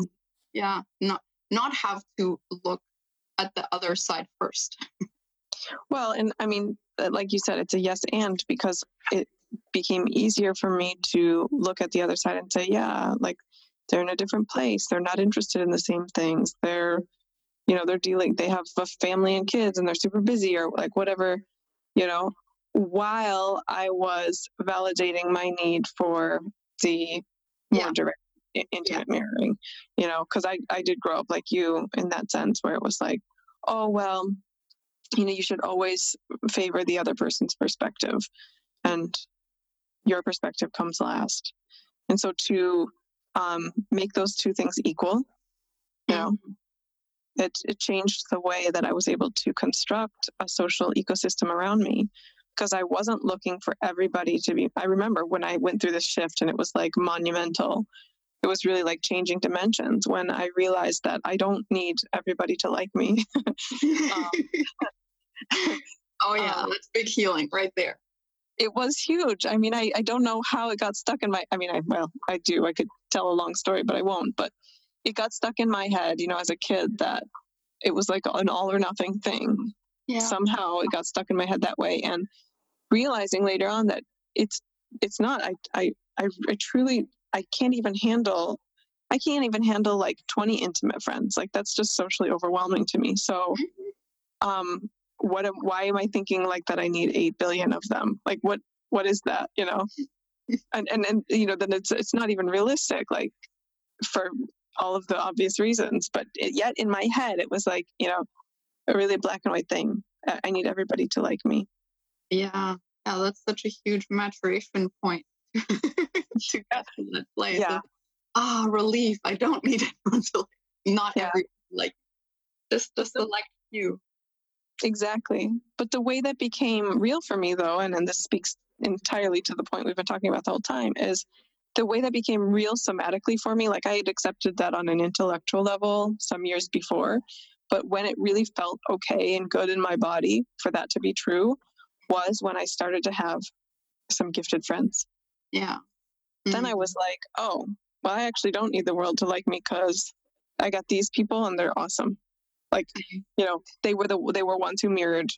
yeah not not have to look at the other side first. Well and i mean uh, like you said it's a yes and because it became easier for me to look at the other side and say yeah like they're in a different place. They're not interested in the same things. They're you know they're dealing they have a family and kids and they're super busy or like whatever you know while i was validating my need for the more yeah. direct intimate yeah. mirroring you know because I, I did grow up like you in that sense where it was like oh well you know you should always favor the other person's perspective and your perspective comes last and so to um, make those two things equal you know mm-hmm it, it changed the way that I was able to construct a social ecosystem around me because I wasn't looking for everybody to be. I remember when I went through this shift and it was like monumental. It was really like changing dimensions when I realized that I don't need everybody to like me. um, oh, yeah, um, that's big healing right there. It was huge. I mean, I, I don't know how it got stuck in my. I mean, I well, I do. I could tell a long story, but I won't. But it got stuck in my head, you know, as a kid that it was like an all or nothing thing. Yeah. Somehow it got stuck in my head that way. And realizing later on that it's it's not. I I I, I truly I can't even handle I can't even handle like 20 intimate friends. Like that's just socially overwhelming to me. So um what am, why am I thinking like that I need 8 billion of them? Like what what is that, you know? and and and you know then it's it's not even realistic like for all of the obvious reasons, but it, yet in my head it was like, you know, a really black and white thing. I need everybody to like me. Yeah. Yeah, that's such a huge maturation point to get to that place. Yeah. Ah, relief. I don't need anyone to like, not yeah. every like just to select you. Exactly. But the way that became real for me though, and, and this speaks entirely to the point we've been talking about the whole time, is the way that became real somatically for me, like I had accepted that on an intellectual level some years before, but when it really felt okay and good in my body for that to be true was when I started to have some gifted friends. Yeah. Mm-hmm. Then I mm-hmm. was like, oh, well, I actually don't need the world to like me because I got these people and they're awesome. Like, mm-hmm. you know, they were the they were ones who mirrored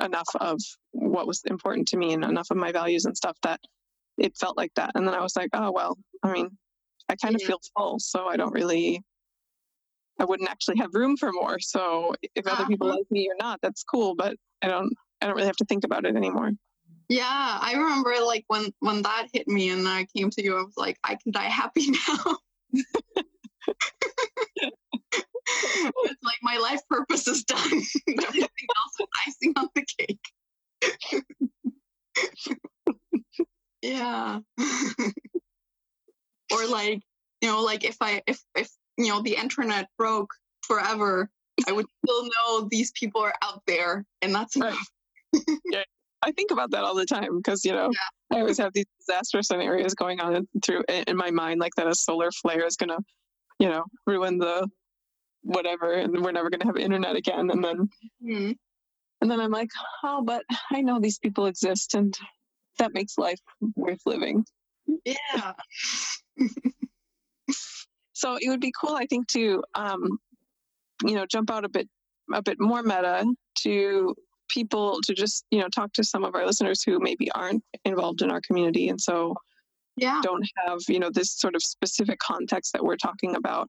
enough of what was important to me and enough of my values and stuff that it felt like that. And then I was like, oh well, I mean, I kind of feel full, so I don't really I wouldn't actually have room for more. So if other people uh-huh. like me or not, that's cool, but I don't I don't really have to think about it anymore. Yeah, I remember like when when that hit me and I came to you, I was like, I can die happy now. it's like my life purpose is done. Everything else is icing on the cake. yeah. or like, you know, like if I if if you know the internet broke forever, I would still know these people are out there and that's enough. Right. yeah. I think about that all the time because you know yeah. I always have these disaster scenarios going on through in my mind, like that a solar flare is gonna, you know, ruin the whatever, and we're never gonna have internet again. And then, mm-hmm. and then I'm like, oh, but I know these people exist, and that makes life worth living. Yeah. so it would be cool, I think, to um, you know, jump out a bit a bit more meta to people to just you know talk to some of our listeners who maybe aren't involved in our community and so yeah. don't have you know this sort of specific context that we're talking about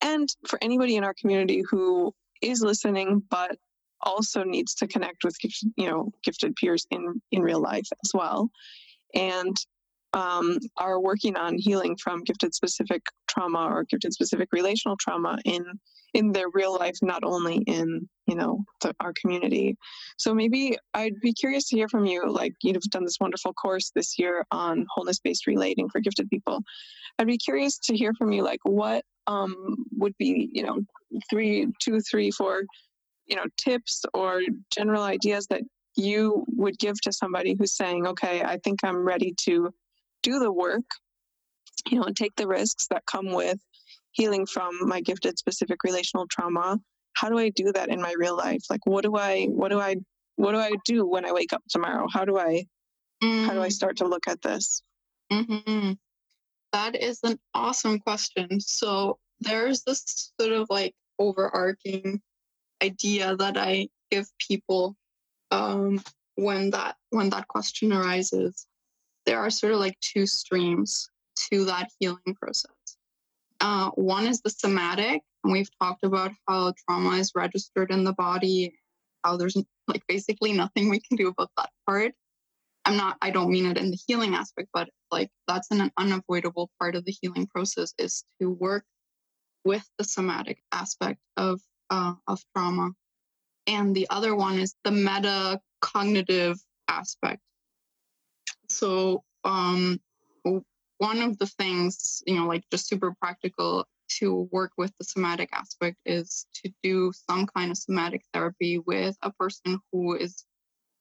and for anybody in our community who is listening but also needs to connect with you know gifted peers in in real life as well and um, are working on healing from gifted specific trauma or gifted specific relational trauma in in their real life, not only in you know the, our community. So maybe I'd be curious to hear from you. Like you've done this wonderful course this year on wholeness based relating for gifted people. I'd be curious to hear from you. Like what um, would be you know three, two, three, four, you know tips or general ideas that you would give to somebody who's saying, okay, I think I'm ready to do the work, you know, and take the risks that come with healing from my gifted specific relational trauma how do i do that in my real life like what do i what do i what do i do when i wake up tomorrow how do i mm. how do i mm. start to look at this mm-hmm. that is an awesome question so there's this sort of like overarching idea that i give people um, when that when that question arises there are sort of like two streams to that healing process uh, one is the somatic, and we've talked about how trauma is registered in the body, how there's like basically nothing we can do about that part. I'm not, I don't mean it in the healing aspect, but like that's an unavoidable part of the healing process is to work with the somatic aspect of, uh, of trauma. And the other one is the meta cognitive aspect. So, um, one of the things, you know, like just super practical to work with the somatic aspect is to do some kind of somatic therapy with a person who is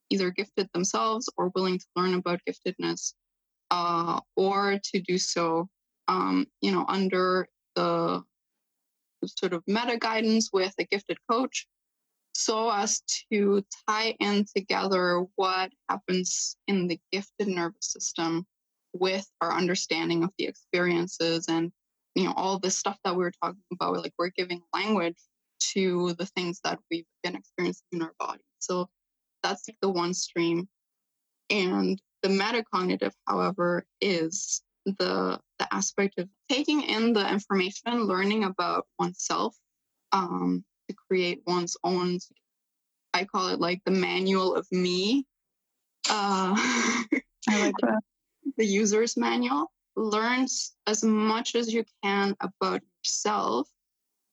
either gifted themselves or willing to learn about giftedness, uh, or to do so, um, you know, under the sort of meta guidance with a gifted coach so as to tie in together what happens in the gifted nervous system with our understanding of the experiences and you know all this stuff that we were talking about like we're giving language to the things that we've been experiencing in our body. So that's like the one stream. And the metacognitive however is the the aspect of taking in the information learning about oneself um, to create one's own I call it like the manual of me. Uh, I like that. the user's manual. Learn as much as you can about yourself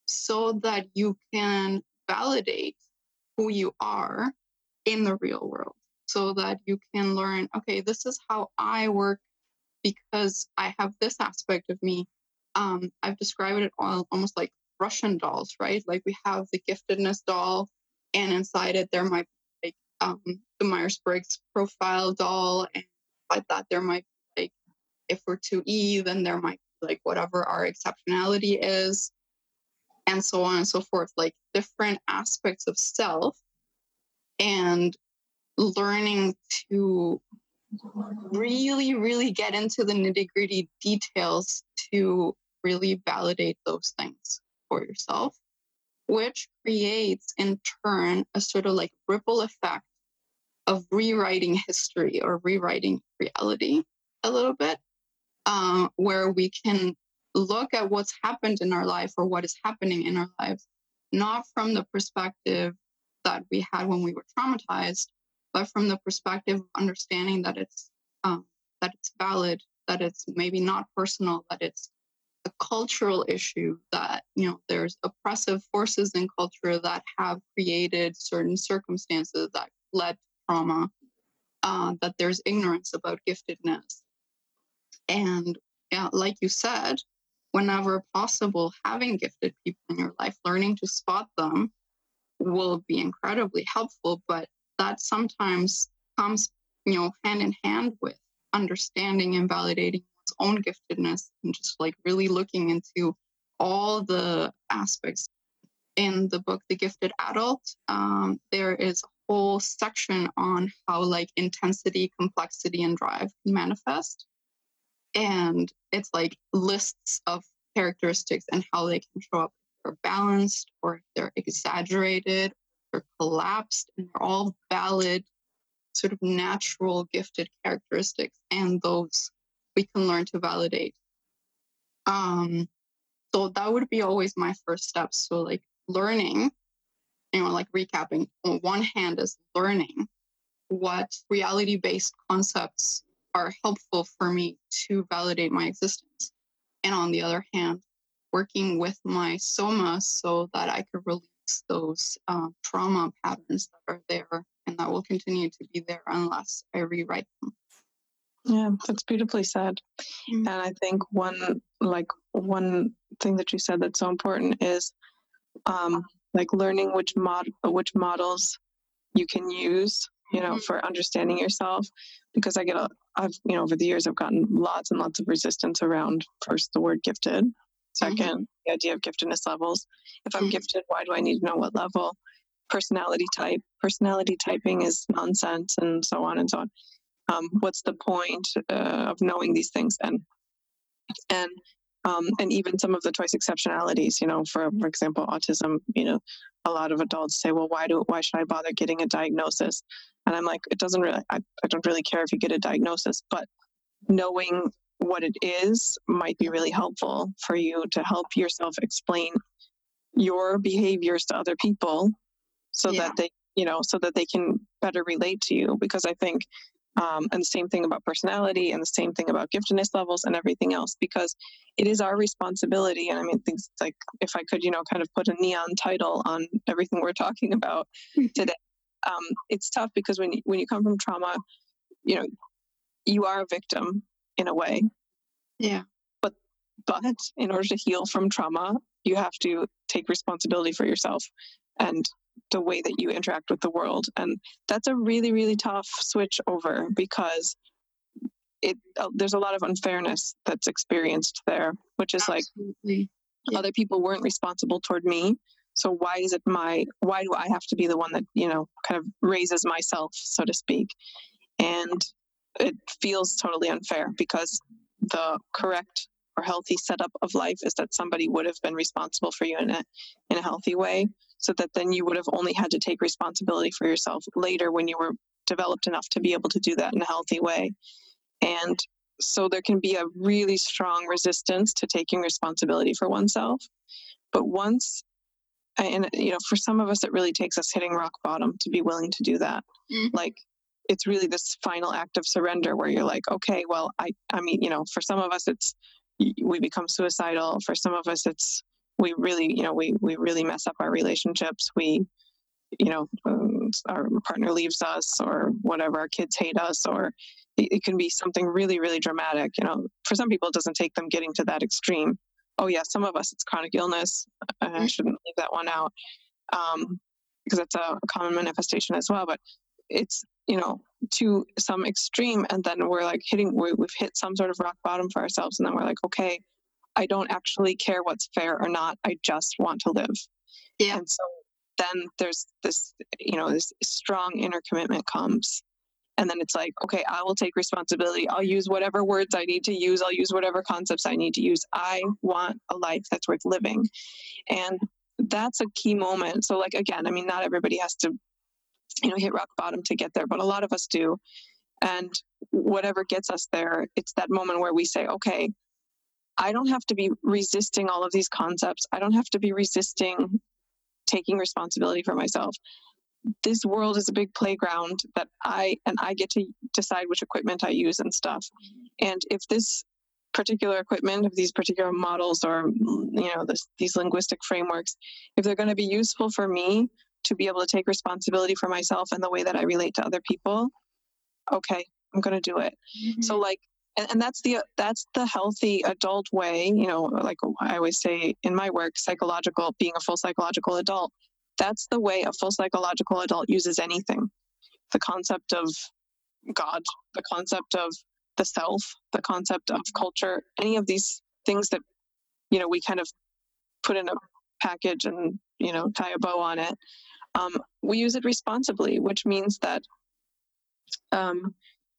so that you can validate who you are in the real world so that you can learn okay this is how i work because i have this aspect of me um, i've described it all, almost like russian dolls right? Like we have the giftedness doll and inside it there might be like um, the myers-briggs profile doll and like that there might be like if we're 2e then there might be like whatever our exceptionality is and so on and so forth. Like different aspects of self and learning to really, really get into the nitty gritty details to really validate those things for yourself, which creates in turn a sort of like ripple effect of rewriting history or rewriting reality a little bit, um, where we can look at what's happened in our life or what is happening in our lives, not from the perspective that we had when we were traumatized, but from the perspective of understanding that it's um, that it's valid, that it's maybe not personal, that it's a cultural issue, that you know there's oppressive forces in culture that have created certain circumstances that led to trauma, uh, that there's ignorance about giftedness, and yeah, like you said, whenever possible, having gifted people in your life, learning to spot them will be incredibly helpful, but that sometimes comes, you know, hand in hand with understanding and validating one's own giftedness and just like really looking into all the aspects. In the book, The Gifted Adult, um, there is a whole section on how like intensity, complexity, and drive can manifest. And it's like lists of characteristics and how they can show up if they're balanced or if they're exaggerated or collapsed, and they're all valid, sort of natural gifted characteristics, and those we can learn to validate. Um, so that would be always my first step. So like learning, you know, like recapping. On one hand is learning what reality-based concepts are helpful for me to validate my existence. And on the other hand, working with my soma so that I could release those uh, trauma patterns that are there and that will continue to be there unless I rewrite them. Yeah, that's beautifully said. Mm-hmm. And I think one like one thing that you said that's so important is um, like learning which mod which models you can use, you know, mm-hmm. for understanding yourself. Because I get a I've you know over the years I've gotten lots and lots of resistance around first the word gifted 2nd mm-hmm. the idea of giftedness levels. If I'm mm-hmm. gifted, why do I need to know what level? Personality type. Personality typing is nonsense, and so on and so on. Um, what's the point uh, of knowing these things? And and um, and even some of the twice exceptionalities. You know, for for example, autism. You know, a lot of adults say, "Well, why do why should I bother getting a diagnosis?" And I'm like, it doesn't really. I, I don't really care if you get a diagnosis, but knowing what it is might be really helpful for you to help yourself explain your behaviors to other people so yeah. that they you know so that they can better relate to you. Because i think um, and the same thing about personality and the same thing about giftedness levels and everything else because it is our responsibility. And i mean things like if i could you know kind of put a neon title on everything we're talking about today um, it's tough because when you, when you come from trauma you know you are a victim in a way. Yeah. But but in order to heal from trauma, you have to take responsibility for yourself and the way that you interact with the world. And that's a really, really tough switch over because it uh, there's a lot of unfairness that's experienced there, which is Absolutely. like yeah. other people weren't responsible toward me. So why is it my why do I have to be the one that, you know, kind of raises myself, so to speak? And it feels totally unfair because the correct or healthy setup of life is that somebody would have been responsible for you in a in a healthy way so that then you would have only had to take responsibility for yourself later when you were developed enough to be able to do that in a healthy way and so there can be a really strong resistance to taking responsibility for oneself but once and you know for some of us it really takes us hitting rock bottom to be willing to do that mm-hmm. like it's really this final act of surrender where you're like okay well i i mean you know for some of us it's we become suicidal for some of us it's we really you know we we really mess up our relationships we you know um, our partner leaves us or whatever our kids hate us or it, it can be something really really dramatic you know for some people it doesn't take them getting to that extreme oh yeah, some of us it's chronic illness. I mm-hmm. shouldn't leave that one out um, because that's a common manifestation as well. But it's you know to some extreme, and then we're like hitting we, we've hit some sort of rock bottom for ourselves, and then we're like, okay, I don't actually care what's fair or not. I just want to live. Yeah. And so then there's this, you know, this strong inner commitment comes and then it's like okay i will take responsibility i'll use whatever words i need to use i'll use whatever concepts i need to use i want a life that's worth living and that's a key moment so like again i mean not everybody has to you know hit rock bottom to get there but a lot of us do. And whatever gets us there it's that moment where we say okay i don't have to be resisting all of these concepts. I don't have to be resisting taking responsibility for myself. This world is a big playground that I and I get to decide which equipment I use and stuff. And if this particular equipment, of these particular models or you know this, these linguistic frameworks, if they're going to be useful for me to be able to take responsibility for myself and the way that I relate to other people, okay, I'm going to do it. Mm-hmm. So like and, and that's the that's the healthy adult way you know like i always say in my work psychological being a full psychological adult that's the way a full psychological adult uses anything the concept of God, the concept of the self, the concept of culture, any of these things that, you know, we kind of put in a package and, you know, tie a bow on it. Um, we use it responsibly, which means that um,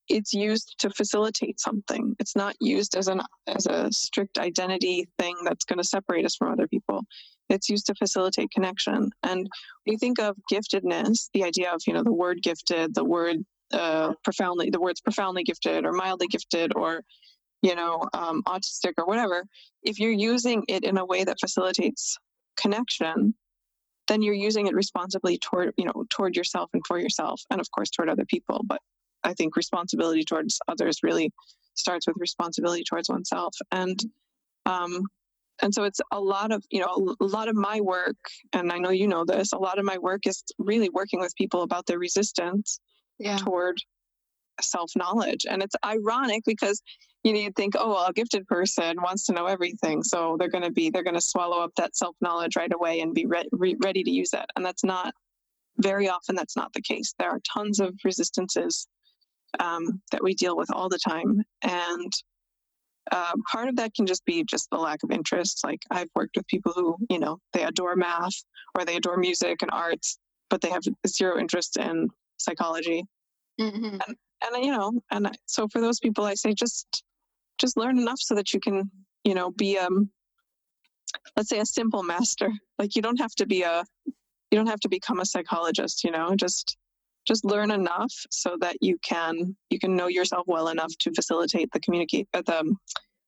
it's used to facilitate something. It's not used as an as a strict identity thing that's going to separate us from other people. It's used to facilitate connection. And you think of giftedness, the idea of, you know, the word gifted, the word uh, profoundly, the words profoundly gifted or mildly gifted or, you know, um, autistic or whatever, if you're using it in a way that facilitates connection, then you're using it responsibly toward, you know, toward yourself and for yourself, and of course toward other people. But I think responsibility towards others really starts with responsibility towards oneself. And um, and so it's a lot of you know a lot of my work and i know you know this a lot of my work is really working with people about their resistance yeah. toward self-knowledge and it's ironic because you know you think oh well, a gifted person wants to know everything so they're going to be they're going to swallow up that self-knowledge right away and be re- re- ready to use it and that's not very often that's not the case there are tons of resistances um, that we deal with all the time and uh, part of that can just be just the lack of interest. Like I've worked with people who, you know, they adore math or they adore music and arts, but they have zero interest in psychology. Mm-hmm. And, and you know, and I, so for those people, I say just just learn enough so that you can, you know, be um, let's say a simple master. Like you don't have to be a, you don't have to become a psychologist. You know, just just learn enough so that you can you can know yourself well enough to facilitate the communicate uh, the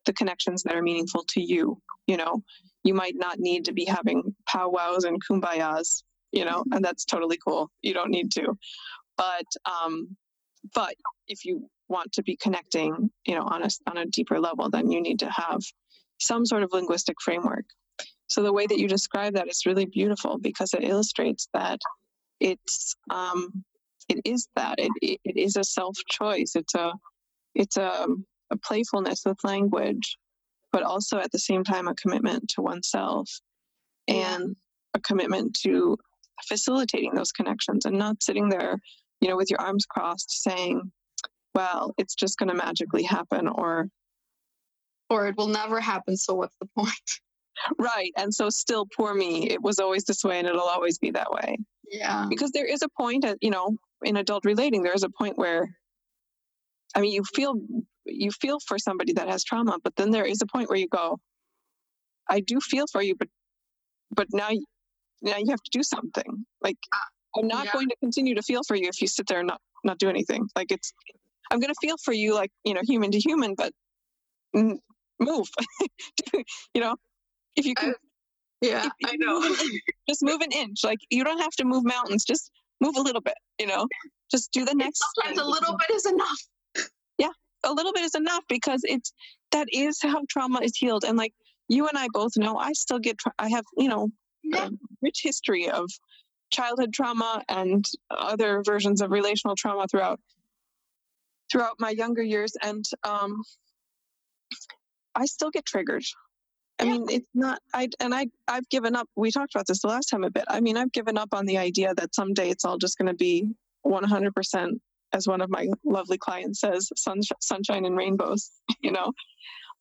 the connections that are meaningful to you you know you might not need to be having powwows and kumbayas you know and that's totally cool you don't need to but um but if you want to be connecting you know on a on a deeper level then you need to have some sort of linguistic framework. So the way that you describe that is really beautiful because it illustrates that it's um, it is that. It, it is a self choice it's a it's a, a playfulness with language but also at the same time a commitment to oneself and a commitment to facilitating those connections and not sitting there you know with your arms crossed saying well it's just going to magically happen or or it will never happen so what's the point? Right and so still poor me it was always this way and it'll always be that way. Yeah. Because there is a point at you know in adult relating, there is a point where, I mean, you feel you feel for somebody that has trauma, but then there is a point where you go, I do feel for you, but but now now you have to do something. Like uh, I'm not yeah. going to continue to feel for you if you sit there and not not do anything. Like it's I'm going to feel for you like you know human to human, but move. you know, if you can. Yeah, I know. just move an inch. Like you don't have to move mountains. Just move a little bit. You know, just do the next. Sometimes a little bit is enough. Yeah, a little bit is enough because it's that is how trauma is healed. And like you and I both know, I still get. I have you know yeah. a rich history of childhood trauma and other versions of relational trauma throughout throughout my younger years. And um, i still get triggered. I yeah. mean it's not i and i i've given up we talked about this the last time a bit. I mean i've given up on the idea that someday it's all just going to be 100% as one of my lovely clients says sun, sunshine and rainbows you know?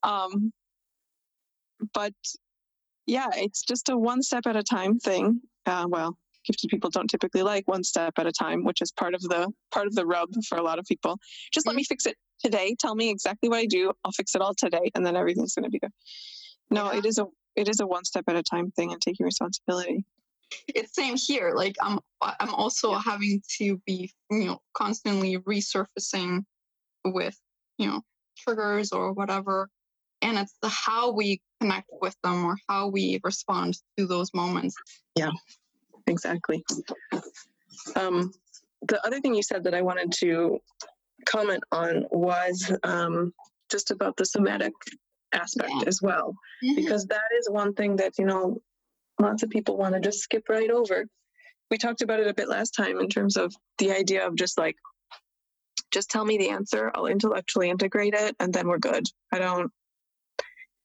Um, but yeah it's just a one step at a time thing. Uh, well gifted people don't typically like one step at a time which is part of the part of the rub for a lot of people. Just let me mm-hmm. fix it today. Tell me exactly what i do. I'll fix it all today and then everything's going to be good. No yeah. it is a it is a one step at a time thing and taking responsibility. It's same here. Like i'm i'm also having to be you know constantly resurfacing with you know triggers or whatever. And it's the how we connect with them or how we respond to those moments. Yeah exactly. Um, the other thing you said that I wanted to comment on was um, just about the somatic aspect yeah. as well, mm-hmm. because that is one thing that, you know, lots of people want to just skip right over. We talked about it a bit last time in terms of the idea of just like, just tell me the answer, I'll intellectually integrate it, and then we're good. I don't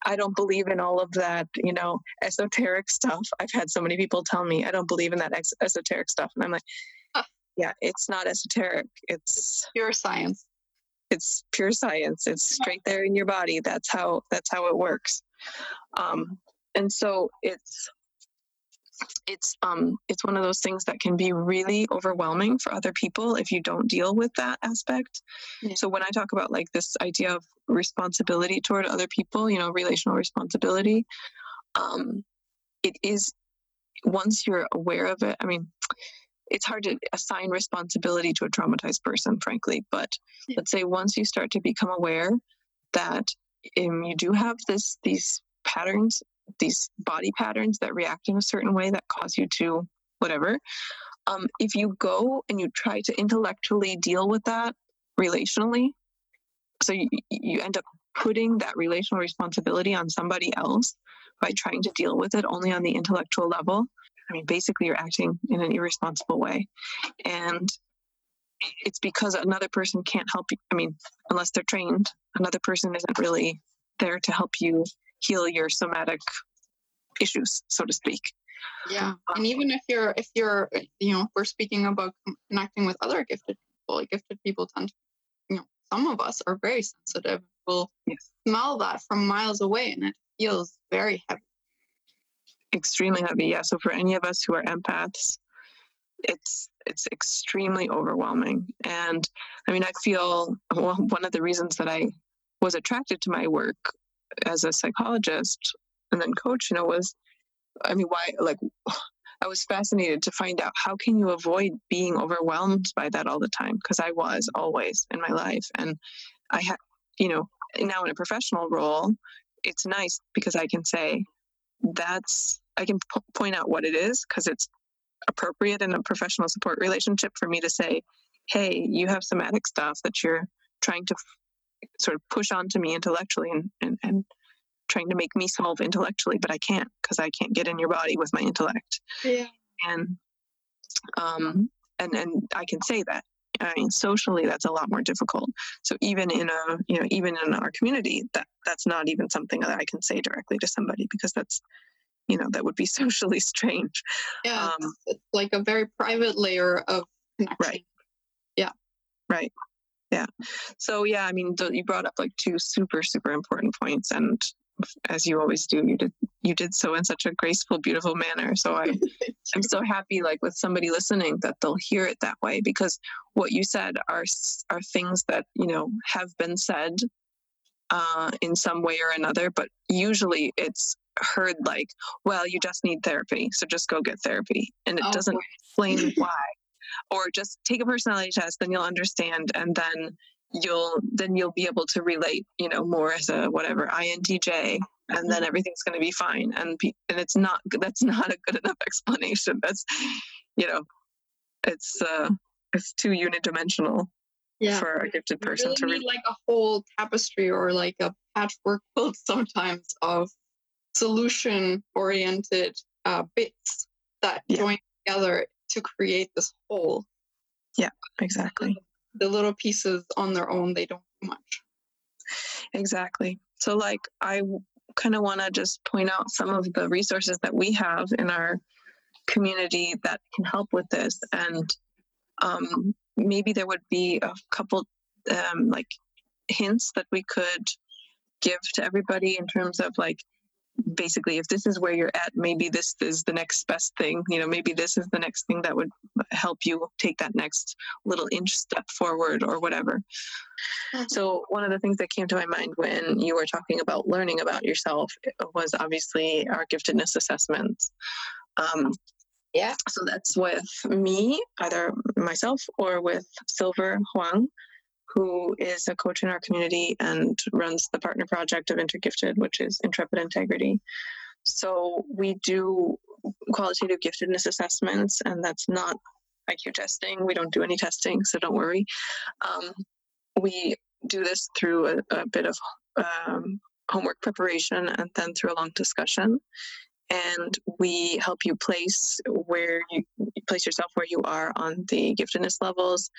I don't believe in all of that, you know, esoteric stuff. I've had so many people tell me I don't believe in that ex- esoteric stuff, and I'm like, yeah, it's not esoteric. It's pure science. It's pure science. It's straight there in your body. That's how that's how it works. Um, and so it's it's um it's one of those things that can be really overwhelming for other people if you don't deal with that aspect yeah. so when i talk about like this idea of responsibility toward other people you know relational responsibility um it is once you're aware of it i mean it's hard to assign responsibility to a traumatized person frankly but yeah. let's say once you start to become aware that um, you do have this these patterns these body patterns that react in a certain way that cause you to whatever. Um, if you go and you try to intellectually deal with that relationally, so you, you end up putting that relational responsibility on somebody else by trying to deal with it only on the intellectual level. I mean, basically, you're acting in an irresponsible way. And it's because another person can't help you. I mean, unless they're trained, another person isn't really there to help you heal your somatic issues, so to speak. Yeah, um, and even if you're if you're you know we're speaking about connecting with other gifted people, gifted people tend to you know some of us are very sensitive. We'll yes. smell that from miles away, and it feels very heavy. Extremely heavy, yeah. So for any of us who are empaths, it's it's extremely overwhelming. And I mean, I feel well, one of the reasons that I was attracted to my work as a psychologist and then coach, you know, was, I mean, why, like, I was fascinated to find out how can you avoid being overwhelmed by that all the time? Because I was always in my life. And I had, you know, now in a professional role, it's nice because I can say, that's, I can p- point out what it is because it's appropriate in a professional support relationship for me to say, hey, you have somatic stuff that you're trying to sort of push onto me intellectually and, and, and trying to make me solve intellectually, but I can't because I can't get in your body with my intellect. Yeah. And um and and I can say that. I mean, socially, that's a lot more difficult. So even in a, you know, even in our community, that that's not even something that I can say directly to somebody because that's, you know, that would be socially strange. Yeah, um, it's like a very private layer of connection. Right. Yeah. Right. Yeah. So yeah, I mean, you brought up like two super super important points, and as you always do, you did you did so in such a graceful, beautiful manner. So I I'm so happy, like with somebody listening, that they'll hear it that way because what you said are are things that you know have been said uh, in some way or another, but usually it's heard like, well, you just need therapy, so just go get therapy, and it oh, doesn't explain why or just take a personality test then you'll understand and then you'll then you'll be able to relate you know more as a whatever intj and then everything's going to be fine and and it's not that's not a good enough explanation that's you know it's uh it's too unidimensional yeah. for a gifted person really to read like a whole tapestry or like a patchwork quilt sometimes of solution oriented uh, bits that yeah. join together to create this whole yeah exactly. the little pieces on their own they don't do much. Exactly. So like i kind of want to just point out some of the resources that we have in our community that can help with this. And um, maybe there would be a couple um, like hints that we could give to everybody in terms of like basically if this is where you're at maybe this is the next best thing you know maybe this is the next thing that would help you take that next little inch step forward or whatever. Mm-hmm. so one of the things that came to my mind when you were talking about learning about yourself was obviously our giftedness assessments. Um, yeah. so that's with me either myself or with silver huang who is a coach in our community and runs the partner project of Intergifted, which is Intrepid Integrity. So we do qualitative giftedness assessments, and that's not IQ testing. We don't do any testing, so don't worry. Um, we do this through a, a bit of um, homework preparation and then through a long discussion. And we help you place where you place yourself where you are on the giftedness levels,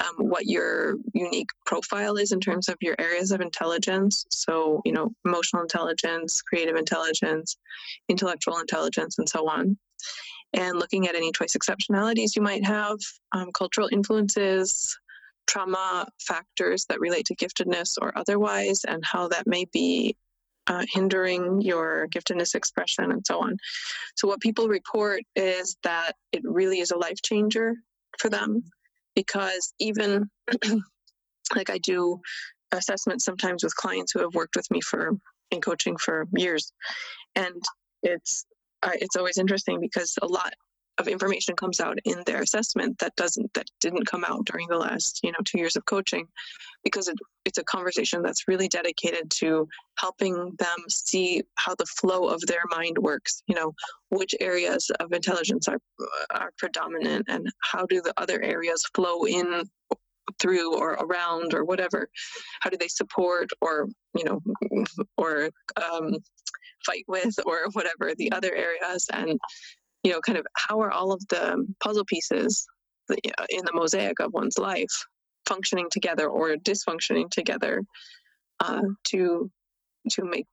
um, what your unique profile is in terms of your areas of intelligence. So, you know, emotional intelligence, creative intelligence, intellectual intelligence, and so on. And looking at any twice exceptionalities you might have, um, cultural influences, trauma factors that relate to giftedness or otherwise, and how that may be uh, hindering your giftedness expression and so on. So, what people report is that it really is a life changer for them because even like I do assessments sometimes with clients who have worked with me for in coaching for years, and it's uh, it's always interesting because a lot of information comes out in their assessment that doesn't that didn't come out during the last you know two years of coaching because it, it's a conversation that's really dedicated to helping them see how the flow of their mind works you know which areas of intelligence are are predominant and how do the other areas flow in through or around or whatever. How do they support or you know or um, fight with or whatever the other areas and you know kind of how are all of the puzzle pieces in the mosaic of one's life functioning together or dysfunctioning together uh, to to make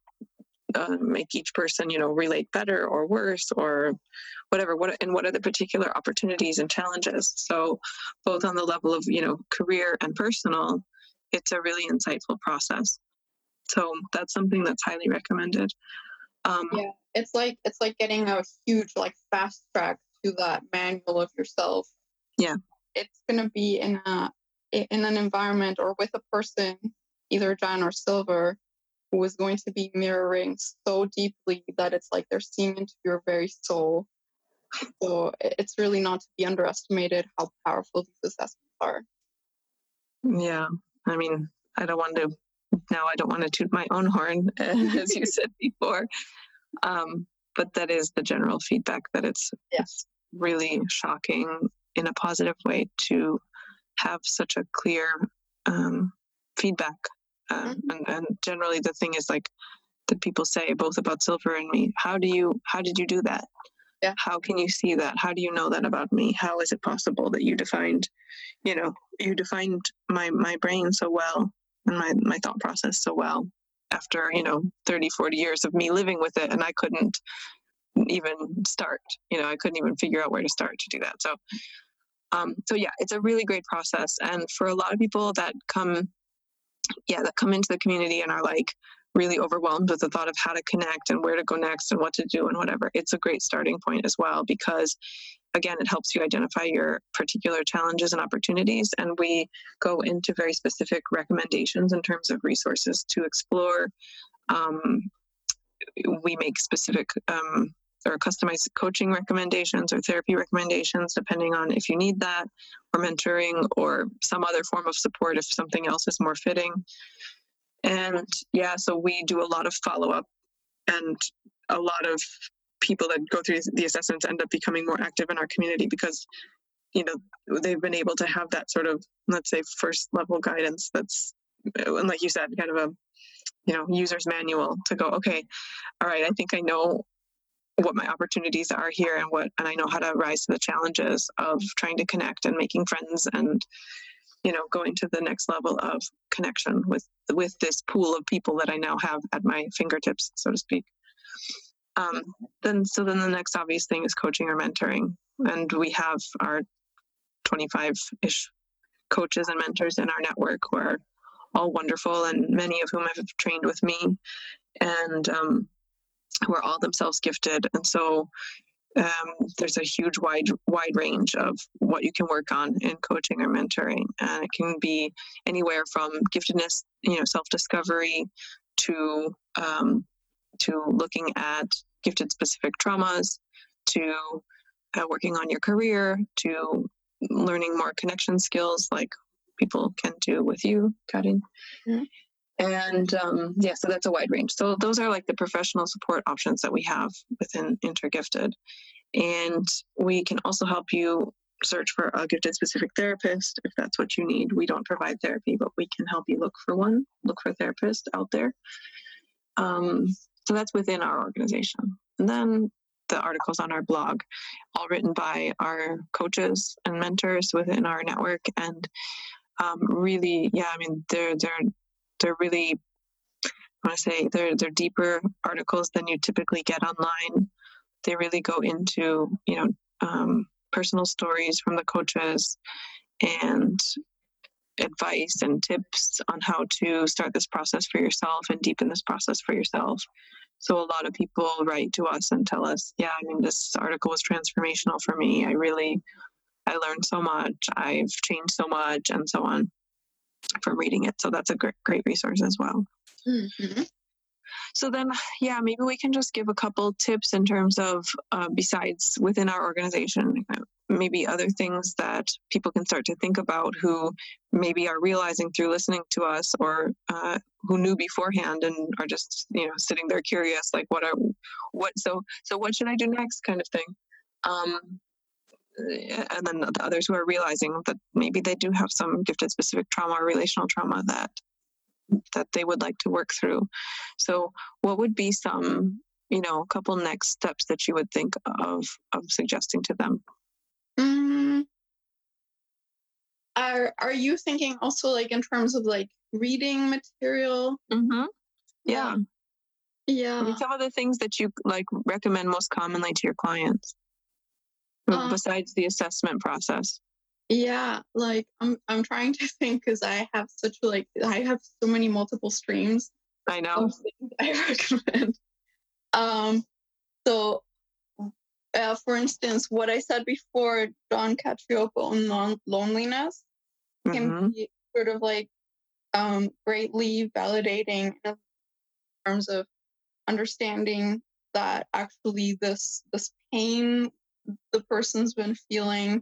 uh, make each person you know relate better or worse or whatever what and what are the particular opportunities and challenges? So both on the level of you know career and personal it's a really insightful process. So that's something that's highly recommended. Um, yeah it's like it's like getting a huge like fast track to that manual of yourself yeah it's going to be in a in an environment or with a person, either Jen or Silver, who is going to be mirroring so deeply that it's like they're seeing into your very soul. So it's really not to be underestimated how powerful these assessments are. Yeah. I mean, I don't want to, now I don't want to toot my own horn, as you said before. Um, but that is the general feedback that it's, yes. really shocking in a positive way to have such a clear um, feedback. Um, mm-hmm. and, and generally, the thing is like that people say both about Silver and me. How do you? How did you do that? Yeah. How can you see that? How do you know that about me? How is it possible that you defined, you know, you defined my my brain so well and my my thought process so well after you know 30 40 years of me living with it and i couldn't even start you know i couldn't even figure out where to start to do that so um, so yeah, it's a really great process. And for a lot of people that come, yeah, that come into the community and are like really overwhelmed with the thought of how to connect and where to go next and what to do and whatever, it's a great starting point as well because again, it helps you identify your particular challenges and opportunities. And we go into very specific recommendations in terms of resources to explore. Um, we make specific um, or customized coaching recommendations or therapy recommendations, depending on if you need that, or mentoring, or some other form of support if something else is more fitting. And yeah, so we do a lot of follow up and a lot of people that go through the assessments end up becoming more active in our community because you know they've been able to have that sort of let's say first level guidance that's and like you said kind of a you know user's manual to go okay all right i think i know what my opportunities are here and what and i know how to rise to the challenges of trying to connect and making friends and you know going to the next level of connection with with this pool of people that i now have at my fingertips so to speak um, then so then the next obvious thing is coaching or mentoring. And we have our 25-ish coaches and mentors in our network who are all wonderful and many of whom have trained with me. And um, who are all themselves gifted. And so um, there's a huge wide wide range of what you can work on in coaching or mentoring. And it can be anywhere from giftedness you know self-discovery to um, to looking at gifted specific traumas to uh, working on your career to learning more connection skills like people can do with you Karin. Mm-hmm. And um, yeah, so that's a wide range. So those are like the professional support options that we have within Intergifted. And we can also help you search for a gifted specific therapist if that's what you need. We don't provide therapy, but we can help you look for one, look for a therapist out there. Um, so that's within our organization. And then the articles on our blog, all written by our coaches and mentors within our network. And um, really, yeah, I mean, they're they're they're really I want to say they're they're deeper articles than you typically get online. They really go into you know um, personal stories from the coaches and advice and tips on how to start this process for yourself and deepen this process for yourself. So a lot of people write to us and tell us, yeah, I mean, this article was transformational for me. I really, I learned so much. I've changed so much, and so on from reading it. So that's a great, great resource as well. Mm-hmm. So then, yeah, maybe we can just give a couple tips in terms of, uh, besides within our organization, uh, maybe other things that people can start to think about who maybe are realizing through listening to us or uh, who knew beforehand and are just you know sitting there curious like what are what so so what should i do next kind of thing. Um, and then the others who are realizing that maybe they do have some gifted specific trauma or relational trauma that that they would like to work through. So what would be some you know a couple next steps that you would think of of suggesting to them mm, are are you thinking also like in terms of like reading material mm-hmm. yeah yeah some of the things that you like recommend most commonly to your clients uh, besides the assessment process? Yeah, like I'm I'm trying to think because I have such like I have so many multiple streams. I know. I recommend. Um, so uh, for instance, what I said before, John Cacioppo on loneliness mm-hmm. can be sort of like um, greatly validating in terms of understanding that actually this this pain the person's been feeling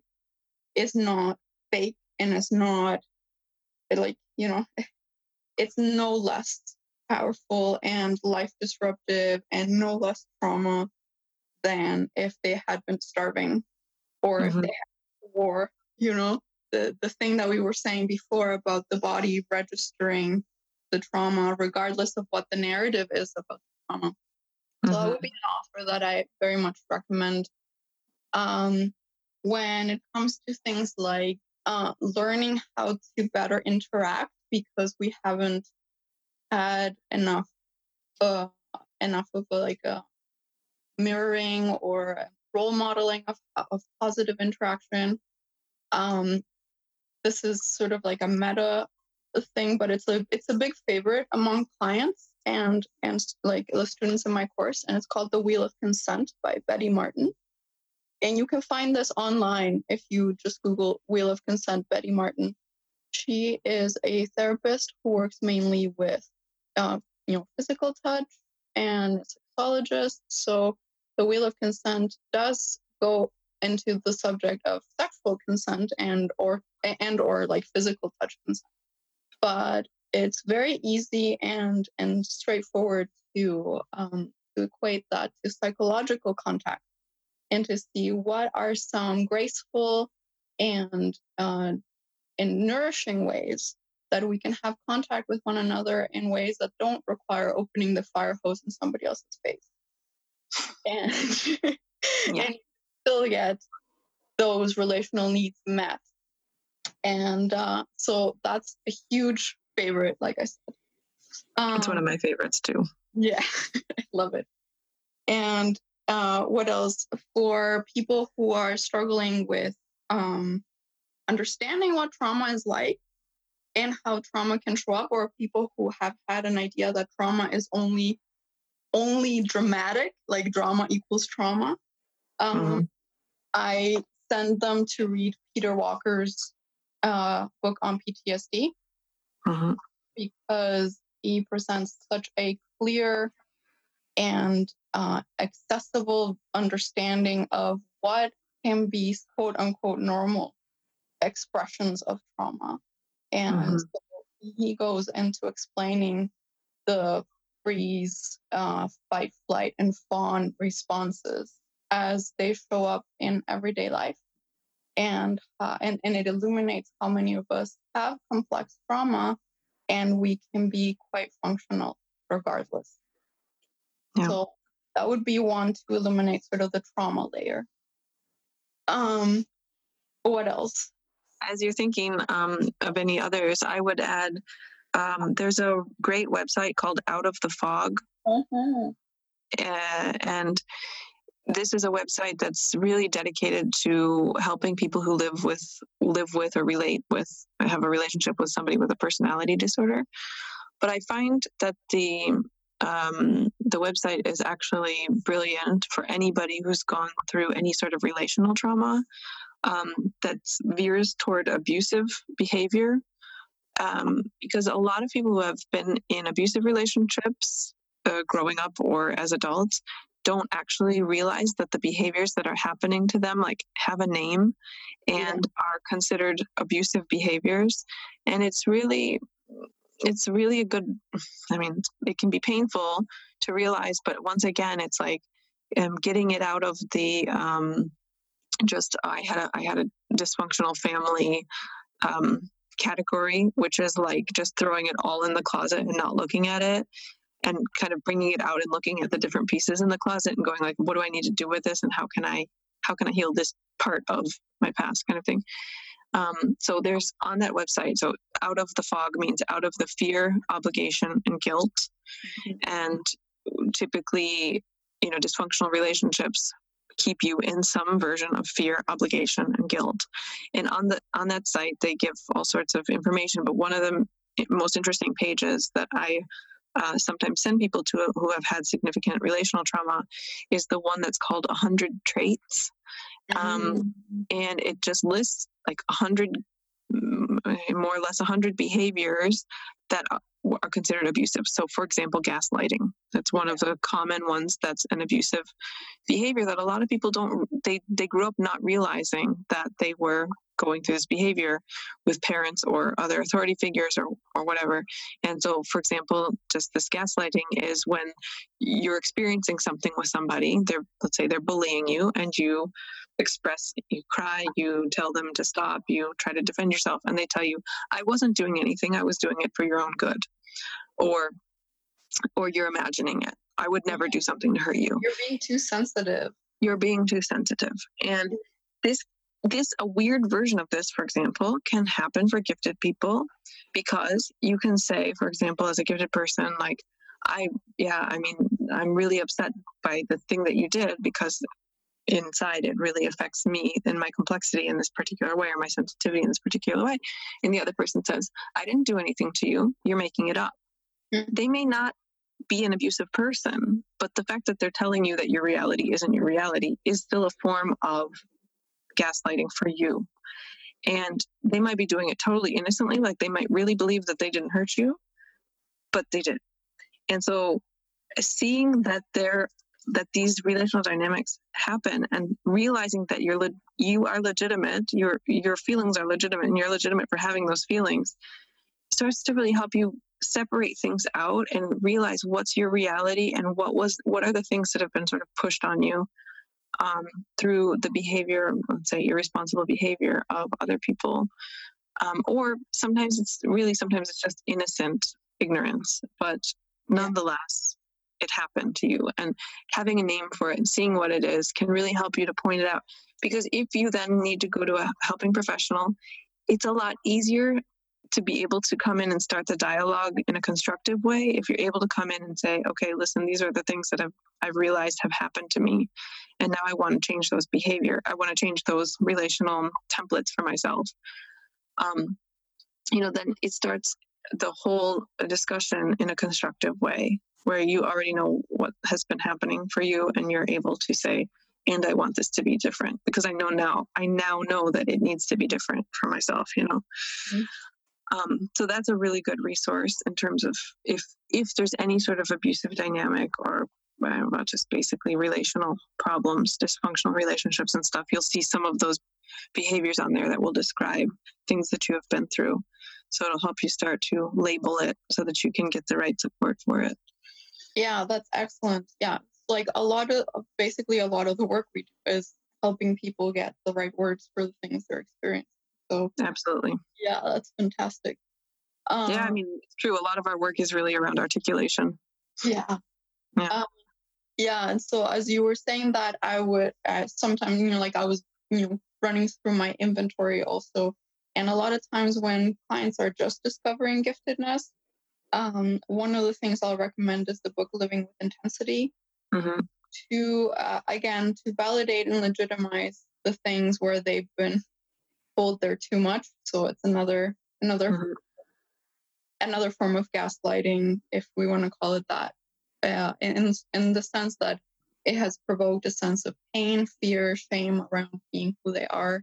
is not fake and it's not like you know it's no less powerful and life disruptive and no less trauma than if they had been starving or mm-hmm. if they had war you know the the thing that we were saying before about the body registering the trauma regardless of what the narrative is about the trauma mm-hmm. so that would mm-hmm. be an offer that i very much recommend um, when it comes to things like uh, learning how to better interact because we haven't had enough uh, enough of a, like a mirroring or role modeling of, of positive interaction. Um, this is sort of like a meta thing, but it's a it's a big favorite among clients and and like the students in my course, and it's called The Wheel of Consent by Betty Martin. And you can find this online if you just Google Wheel of Consent Betty Martin. She is a therapist who works mainly with, uh, you know, physical touch and sexologist. So the Wheel of Consent does go into the subject of sexual consent and or and or like physical touch consent, but it's very easy and and straightforward to um, to equate that to psychological contact and to see what are some graceful and uh, and nourishing ways that we can have contact with one another in ways that don't require opening the fire hose in somebody else's face and, yeah. and still get those relational needs met. And uh, so that's a huge favorite like i said. Um, it's one of um, my favorites too. yeah i love it. And uh, what else? For people who are struggling with um, understanding what trauma is like and how trauma can show up or people who have had an idea that trauma is only only dramatic like drama equals trauma um, mm-hmm. i send them to read peter walker's uh, book on ptsd mm-hmm. because he presents such a clear and uh, accessible understanding of what can be quote unquote normal expressions of trauma. And mm-hmm. so he goes into explaining the freeze, uh, fight, flight, and fawn responses as they show up in everyday life. And, uh, and, and it illuminates how many of us have complex trauma and we can be quite functional regardless. Yeah. So that would be one to eliminate sort of the trauma layer. Um, what else? As you're thinking um, of any others, I would add um, there's a great website called Out of the Fog. Mm-hmm. Uh, and this is a website that's really dedicated to helping people who live with live with or relate with have a relationship with somebody with a personality disorder but i find that the um, the website is actually brilliant for anybody who's gone through any sort of relational trauma um, that veers toward abusive behavior. Um, because a lot of people who have been in abusive relationships uh, growing up or as adults don't actually realize that the behaviors that are happening to them like have a name and yeah. are considered abusive behaviors and it's really it's really a good i mean it can be painful to realize but once again it's like um, getting it out of the um, just i had a i had a dysfunctional family um, category which is like just throwing it all in the closet and not looking at it and kind of bringing it out and looking at the different pieces in the closet and going like what do i need to do with this and how can i how can i heal this part of my past kind of thing um, so there's on that website. So out of the fog means out of the fear, obligation, and guilt. Mm-hmm. And typically, you know, dysfunctional relationships keep you in some version of fear, obligation, and guilt. And on the on that site, they give all sorts of information. But one of the most interesting pages that I uh, sometimes send people to who have had significant relational trauma is the one that's called 100 traits um, mm-hmm. and it just lists like a hundred, mm, Mm, more or less a hundred behaviors that are considered abusive. So, for example, gaslighting. That's one of the common ones. That's an abusive behavior that a lot of people don't. They they grew up not realizing that they were going through this behavior with parents or other authority figures or or whatever. And so, for example, just this gaslighting is when you're experiencing something with somebody. They're let's say they're bullying you, and you express, you cry, you tell them to stop, you try to defend yourself, and they tell you, I wasn't doing anything, I was doing it for your own good. Or or you're imagining it. I would never do something to hurt you. You're being too sensitive. You're being too sensitive. And this this a weird version of this, for example, can happen for gifted people because you can say, for example, as a gifted person, like, I, yeah, I mean, I'm really upset by the thing that you did because inside it really affects me and my complexity in this particular way or my sensitivity in this particular way. And the other person says, I didn't do anything to you, you're making it up. Mm-hmm. They may not be an abusive person, but the fact that they're telling you that your reality isn't your reality is still a form of gaslighting for you. And they might be doing it totally innocently, like they might really believe that they didn't hurt you, but they did. And so seeing that they're that these relational dynamics happen and realizing that you're le- you are legitimate your your feelings are legitimate and you're legitimate for having those feelings starts to really help you separate things out and realize what's your reality and what was what are the things that have been sort of pushed on you um, through the behavior, let's say irresponsible behavior of other people. Um, or sometimes it's really, sometimes it's just innocent ignorance, but nonetheless, it happened to you. And having a name for it and seeing what it is can really help you to point it out. Because if you then need to go to a helping professional, it's a lot easier to be able to come in and start the dialogue in a constructive way if you're able to come in and say okay listen these are the things that I've, I've realized have happened to me and now i want to change those behavior i want to change those relational templates for myself um, you know then it starts the whole discussion in a constructive way where you already know what has been happening for you and you're able to say and i want this to be different because i know now i now know that it needs to be different for myself you know mm-hmm. Um, so that's a really good resource in terms of if if there's any sort of abusive dynamic or uh, just basically relational problems, dysfunctional relationships and stuff, you'll see some of those behaviors on there that will describe things that you have been through. So it'll help you start to label it so that you can get the right support for it. Yeah, that's excellent. Yeah, like a lot of basically a lot of the work we do is helping people get the right words for the things they're experiencing. So absolutely, yeah, that's fantastic. Um, yeah, I um mean, it's true. A lot of our work is really around articulation. Yeah. Yeah. Um, yeah. And so, as you were saying that, I would uh, sometimes, you know, like I was, you know, running through my inventory also. And a lot of times when clients are just discovering giftedness, um, one of the things I'll recommend is the book Living with Intensity mm-hmm. to, uh, again, to validate and legitimize the things where they've been told they're too much. So it's another another mm-hmm. another form of gaslighting, if we want to call it that, uh, in in the sense that it has provoked a sense of pain, fear, shame around being who they are,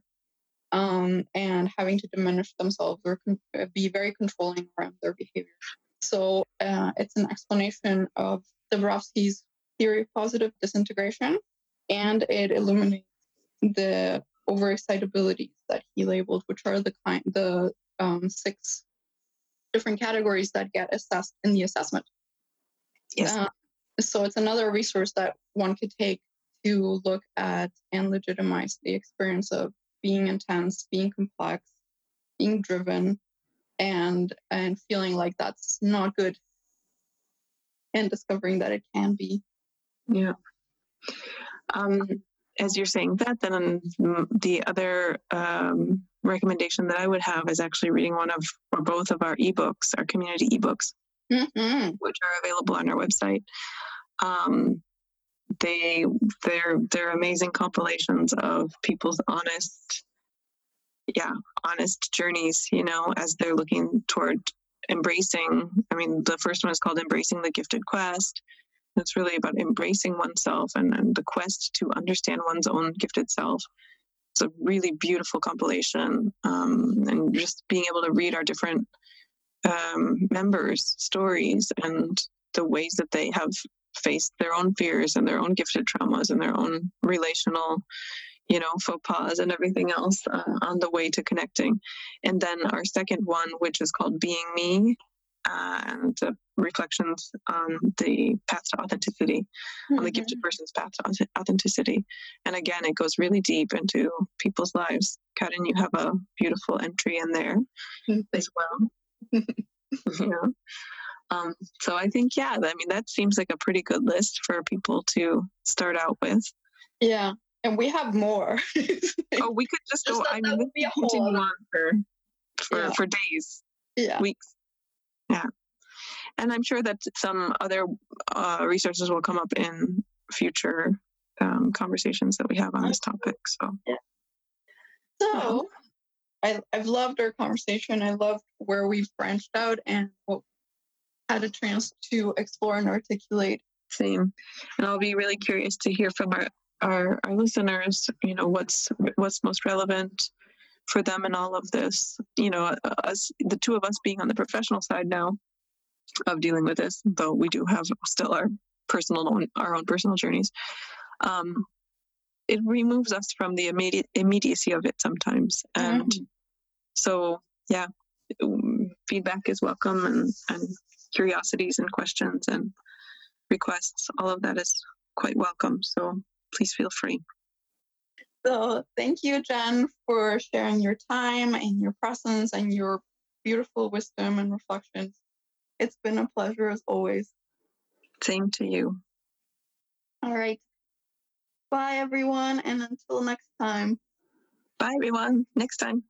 um, and having to diminish themselves or con- be very controlling around their behavior. So uh, it's an explanation of Dabrowski's theory of positive disintegration, and it illuminates the overexcitabilities that he labeled, which are the kind the um, six different categories that get assessed in the assessment. Yes. Uh, so it's another resource that one could take to look at and legitimize the experience of being intense, being complex, being driven, and and feeling like that's not good, and discovering that it can be. Yeah. Um, as you're saying that, then the other um, recommendation that I would have is actually reading one of or both of our ebooks, our community ebooks, mm-hmm. which are available on our website. Um, they they're they're amazing compilations of people's honest, yeah, honest journeys. You know, as they're looking toward embracing. I mean, the first one is called "Embracing the Gifted Quest." It's really about embracing oneself and, and the quest to understand one's own gifted self. It's a really beautiful compilation, um, and just being able to read our different um, members' stories and the ways that they have faced their own fears and their own gifted traumas and their own relational you know faux pas and everything else uh, on the way to connecting and then our second one which is called being me and the reflections on the path to authenticity, mm-hmm. on the gifted mm-hmm. person's path to authenticity. And again, it goes really deep into people's lives. Karin, you have a beautiful entry in there mm-hmm. as well. yeah. Um, so I think, yeah, I mean, that seems like a pretty good list for people to start out with. Yeah. And we have more. oh, we could just, just go, I mean, we could continue on for, for, yeah. for days, yeah. weeks. Yeah. And I'm sure that some other uh, resources will come up in future um, conversations that we have on this topic. So, yeah. So, I, I've loved our conversation. I loved where we've branched out and what had a chance to explore and articulate. Same. And I'll be really curious to hear from our, our, our listeners, you know, what's what's most relevant for them in all of this. You know, us, the two of us being on the professional side now of dealing with this, though we do have still our personal own, our own personal journeys. Um, it removes us from the immediate immediacy of it sometimes, and mm-hmm. so yeah, feedback is welcome and, and curiosities and questions and requests. All of that is quite welcome. So please feel free. So thank you, Jen, for sharing your time and your presence and your beautiful wisdom and reflections. It's been a pleasure as always. Same to you. All right. Bye, everyone, and until next time. Bye, everyone. Next time.